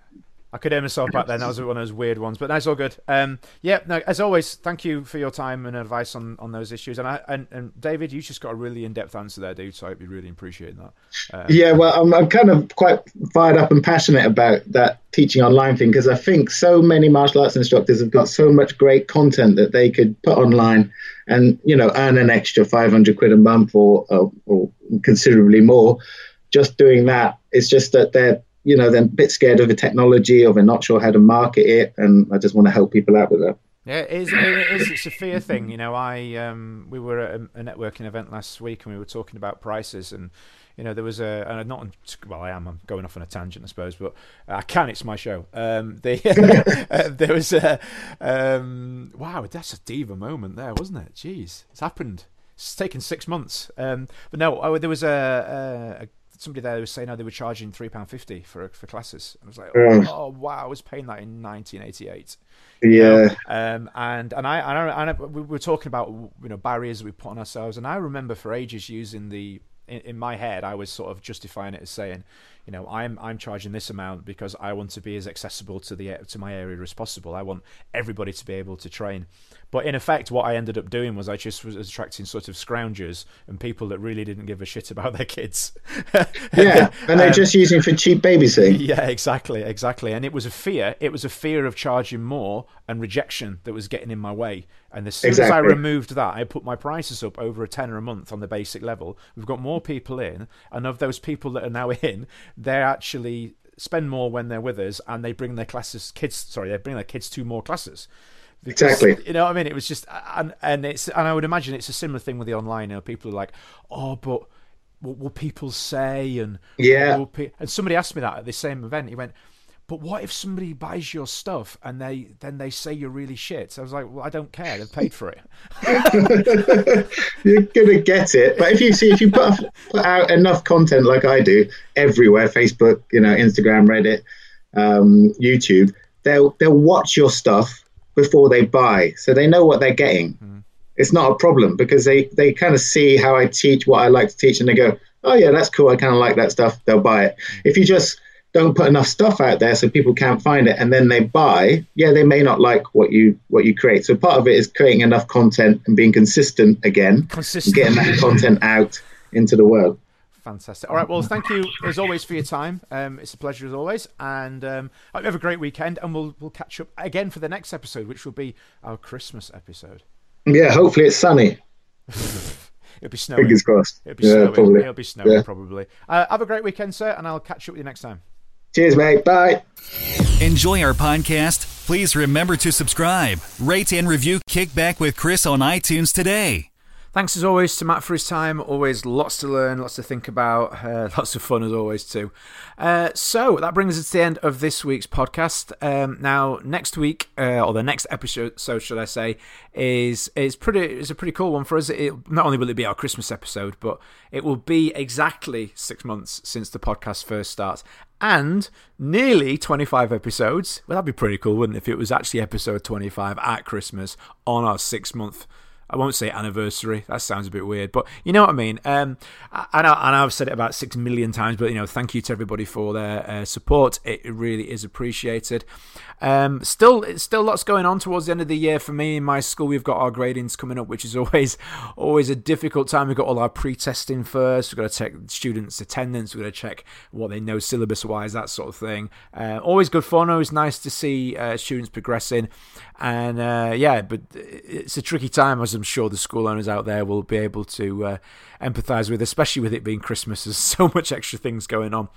I could hear myself back then. That was one of those weird ones, but that's all good. Um, yeah, no, as always, thank you for your time and advice on, on those issues. And I and, and David, you just got a really in depth answer there, dude. So I'd be really appreciating that. Um, yeah, well, I'm, I'm kind of quite fired up and passionate about that teaching online thing because I think so many martial arts instructors have got so much great content that they could put online and you know earn an extra 500 quid a month or, or, or considerably more just doing that. It's just that they're you know, they're a bit scared of the technology or they're not sure how to market it. And I just want to help people out with that. Yeah, it is. It is. It's a fear thing. You know, I um, we were at a, networking event last week and we were talking about prices and. You know, there was a, and not well. I am. I'm going off on a tangent, I suppose, but I can. It's my show. Um, the, uh, there was a, um, wow. That's a diva moment there, wasn't it? Jeez, it's happened. It's taken six months. Um, but no, oh, there was a, a, a somebody there was saying, "Oh, they were charging three pound fifty for for classes." And I was like, oh, "Oh, wow!" I was paying that in 1988. Yeah. Um, and and I, and I, and I we were talking about you know barriers we put on ourselves, and I remember for ages using the in, in my head, I was sort of justifying it as saying, you know, I'm I'm charging this amount because I want to be as accessible to the to my area as possible. I want everybody to be able to train. But in effect, what I ended up doing was I just was attracting sort of scroungers and people that really didn't give a shit about their kids. yeah, and they're um, just using for cheap babysitting. Yeah, exactly, exactly. And it was a fear. It was a fear of charging more and rejection that was getting in my way. And as soon exactly. as I removed that, I put my prices up over a tenner a month on the basic level. We've got more people in, and of those people that are now in, they're actually spend more when they're with us, and they bring their classes kids. Sorry, they bring their kids to more classes. Because, exactly. You know what I mean? It was just, and and it's, and I would imagine it's a similar thing with the online. You know, people are like, oh, but what will people say? And yeah, and somebody asked me that at the same event. He went, but what if somebody buys your stuff and they then they say you're really shit? So I was like, well, I don't care. They've paid for it. you're gonna get it. But if you see, if you put, put out enough content like I do everywhere, Facebook, you know, Instagram, Reddit, um, YouTube, they'll they'll watch your stuff before they buy, so they know what they're getting. Mm. It's not a problem because they they kind of see how I teach, what I like to teach, and they go, "Oh yeah, that's cool. I kind of like that stuff." They'll buy it. Mm. If you just don't put enough stuff out there so people can't find it and then they buy yeah they may not like what you what you create so part of it is creating enough content and being consistent again consistent. getting that content out into the world Fantastic. All right. Well, thank you as always for your time. Um, it's a pleasure as always, and um, have a great weekend. And we'll we'll catch up again for the next episode, which will be our Christmas episode. Yeah. Hopefully, it's sunny. It'll be snowing. Fingers crossed. It'll be yeah, snowing. Probably. It'll be snowing yeah. probably. Uh, have a great weekend, sir, and I'll catch up with you next time. Cheers, mate. Bye. Enjoy our podcast? Please remember to subscribe, rate, and review Kickback with Chris on iTunes today. Thanks as always to Matt for his time. Always lots to learn, lots to think about, uh, lots of fun as always too. Uh, so that brings us to the end of this week's podcast. Um, now next week, uh, or the next episode, so should I say, is is pretty is a pretty cool one for us. It, not only will it be our Christmas episode, but it will be exactly six months since the podcast first starts, and nearly 25 episodes. Well, that'd be pretty cool, wouldn't it, if it was actually episode 25 at Christmas on our six month I won't say anniversary. That sounds a bit weird, but you know what I mean. Um, and, I, have said it about six million times, but you know, thank you to everybody for their uh, support. It really is appreciated. Um, still, still lots going on towards the end of the year for me in my school. We've got our gradings coming up, which is always, always a difficult time. We've got all our pre-testing first. We've got to check students' attendance. We've got to check what they know syllabus-wise, that sort of thing. Uh, always good fun. Always nice to see uh, students progressing. And uh, yeah, but it's a tricky time, as I'm sure the school owners out there will be able to uh, empathise with, especially with it being Christmas. There's so much extra things going on.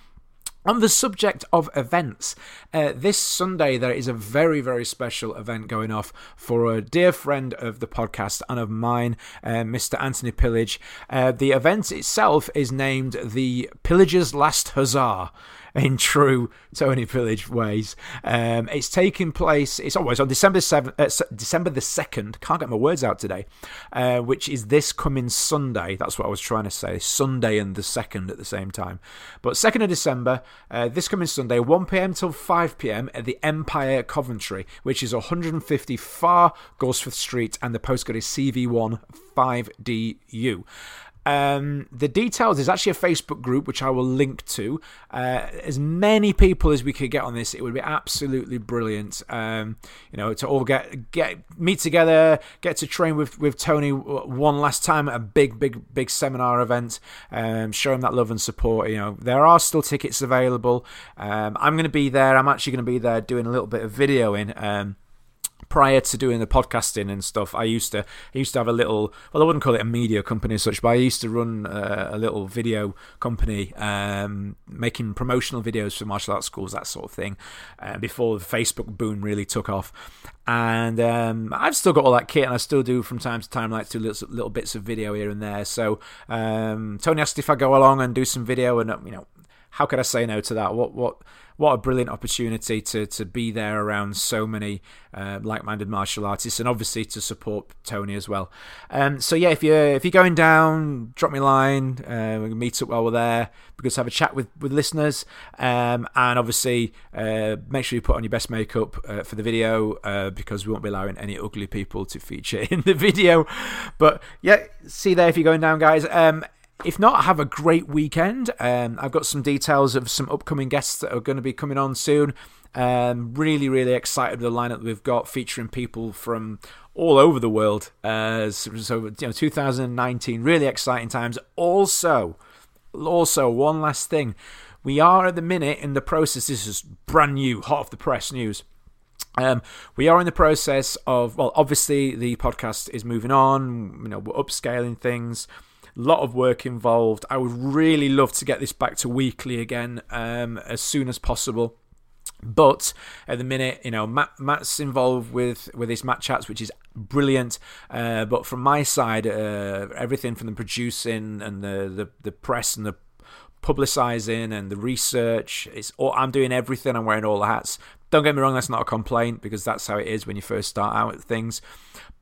On the subject of events, uh, this Sunday there is a very, very special event going off for a dear friend of the podcast and of mine, uh, Mr. Anthony Pillage. Uh, the event itself is named the Pillager's Last Huzzah in true Tony Pillage ways. Um, it's taking place. It's always on December seventh, uh, December the second. Can't get my words out today. Uh, which is this coming Sunday. That's what I was trying to say. Sunday and the second at the same time. But second of December, uh, this coming Sunday, one pm till five pm at the Empire Coventry, which is 150 Far Gosford Street, and the postcode is CV1 5DU. Um, the details is actually a Facebook group which I will link to. Uh, as many people as we could get on this, it would be absolutely brilliant. Um, you know, to all get get meet together, get to train with with Tony one last time at a big, big, big seminar event. Um, show him that love and support. You know, there are still tickets available. Um, I'm going to be there. I'm actually going to be there doing a little bit of videoing. Prior to doing the podcasting and stuff, I used to I used to have a little well, I wouldn't call it a media company such, but I used to run uh, a little video company, um, making promotional videos for martial arts schools, that sort of thing, uh, before the Facebook boom really took off. And um, I've still got all that kit, and I still do from time to time like to little, little bits of video here and there. So um, Tony asked if I go along and do some video, and you know, how could I say no to that? What what what a brilliant opportunity to to be there around so many uh, like-minded martial artists, and obviously to support Tony as well. Um, so yeah, if you if you're going down, drop me a line. Uh, we can meet up while we're there because have a chat with with listeners, um, and obviously uh, make sure you put on your best makeup uh, for the video uh, because we won't be allowing any ugly people to feature in the video. But yeah, see there if you're going down, guys. Um, if not, have a great weekend. Um, I've got some details of some upcoming guests that are going to be coming on soon. Um, really, really excited with the lineup we've got, featuring people from all over the world. Uh, so, you know, 2019, really exciting times. Also, also one last thing, we are at the minute in the process. This is brand new, hot off the press news. Um, we are in the process of well, obviously the podcast is moving on. You know, we're upscaling things lot of work involved. I would really love to get this back to weekly again um, as soon as possible. But at the minute, you know, Matt, Matt's involved with with his Matt chats, which is brilliant. Uh, but from my side, uh, everything from the producing and the, the the press and the publicizing and the research, it's all, I'm doing everything. I'm wearing all the hats. Don't get me wrong, that's not a complaint because that's how it is when you first start out at things.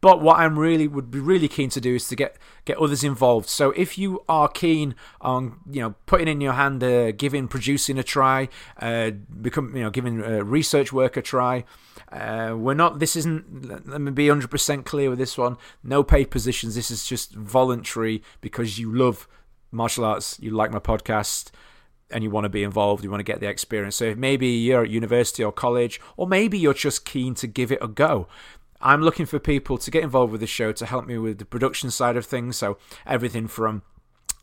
But what I'm really would be really keen to do is to get get others involved. So if you are keen on you know putting in your hand, uh, giving producing a try, uh, become you know giving uh, research work a try. Uh, we're not. This isn't. Let me be 100% clear with this one. No paid positions. This is just voluntary because you love martial arts. You like my podcast and you want to be involved, you want to get the experience. So maybe you're at university or college, or maybe you're just keen to give it a go. I'm looking for people to get involved with the show to help me with the production side of things. So everything from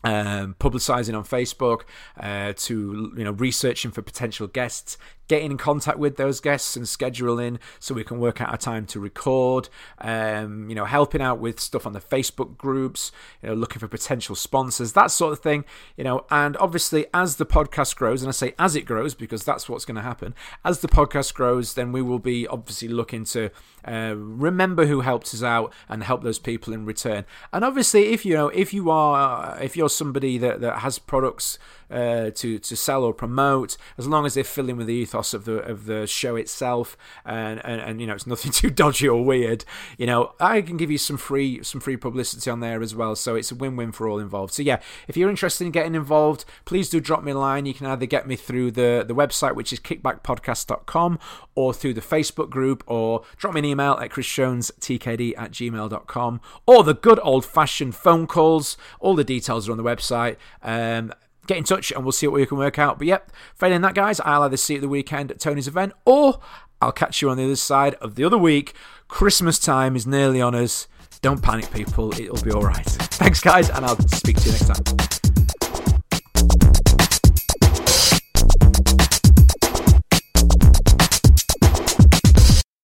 um, publicizing on Facebook, uh, to you know researching for potential guests, getting in contact with those guests and scheduling so we can work out a time to record. Um, you know, helping out with stuff on the Facebook groups. You know, looking for potential sponsors, that sort of thing. You know, and obviously as the podcast grows, and I say as it grows because that's what's going to happen. As the podcast grows, then we will be obviously looking to uh, remember who helped us out and help those people in return. And obviously, if you know, if you are, if you're somebody that, that has products uh, to to sell or promote, as long as they're filling with the ethos of the of the show itself, and, and, and you know it's nothing too dodgy or weird. You know, I can give you some free some free publicity on there as well, so it's a win win for all involved. So yeah, if you're interested in getting involved, please do drop me a line. You can either get me through the the website, which is kickbackpodcast.com, or through the Facebook group, or drop me an email at chrisjonestkd at gmail.com, or the good old fashioned phone calls. All the details are on the website. Um, get in touch and we'll see what we can work out. But yep, failing that, guys, I'll either see you at the weekend at Tony's event or I'll catch you on the other side of the other week. Christmas time is nearly on us. Don't panic, people. It'll be all right. Thanks, guys, and I'll speak to you next time.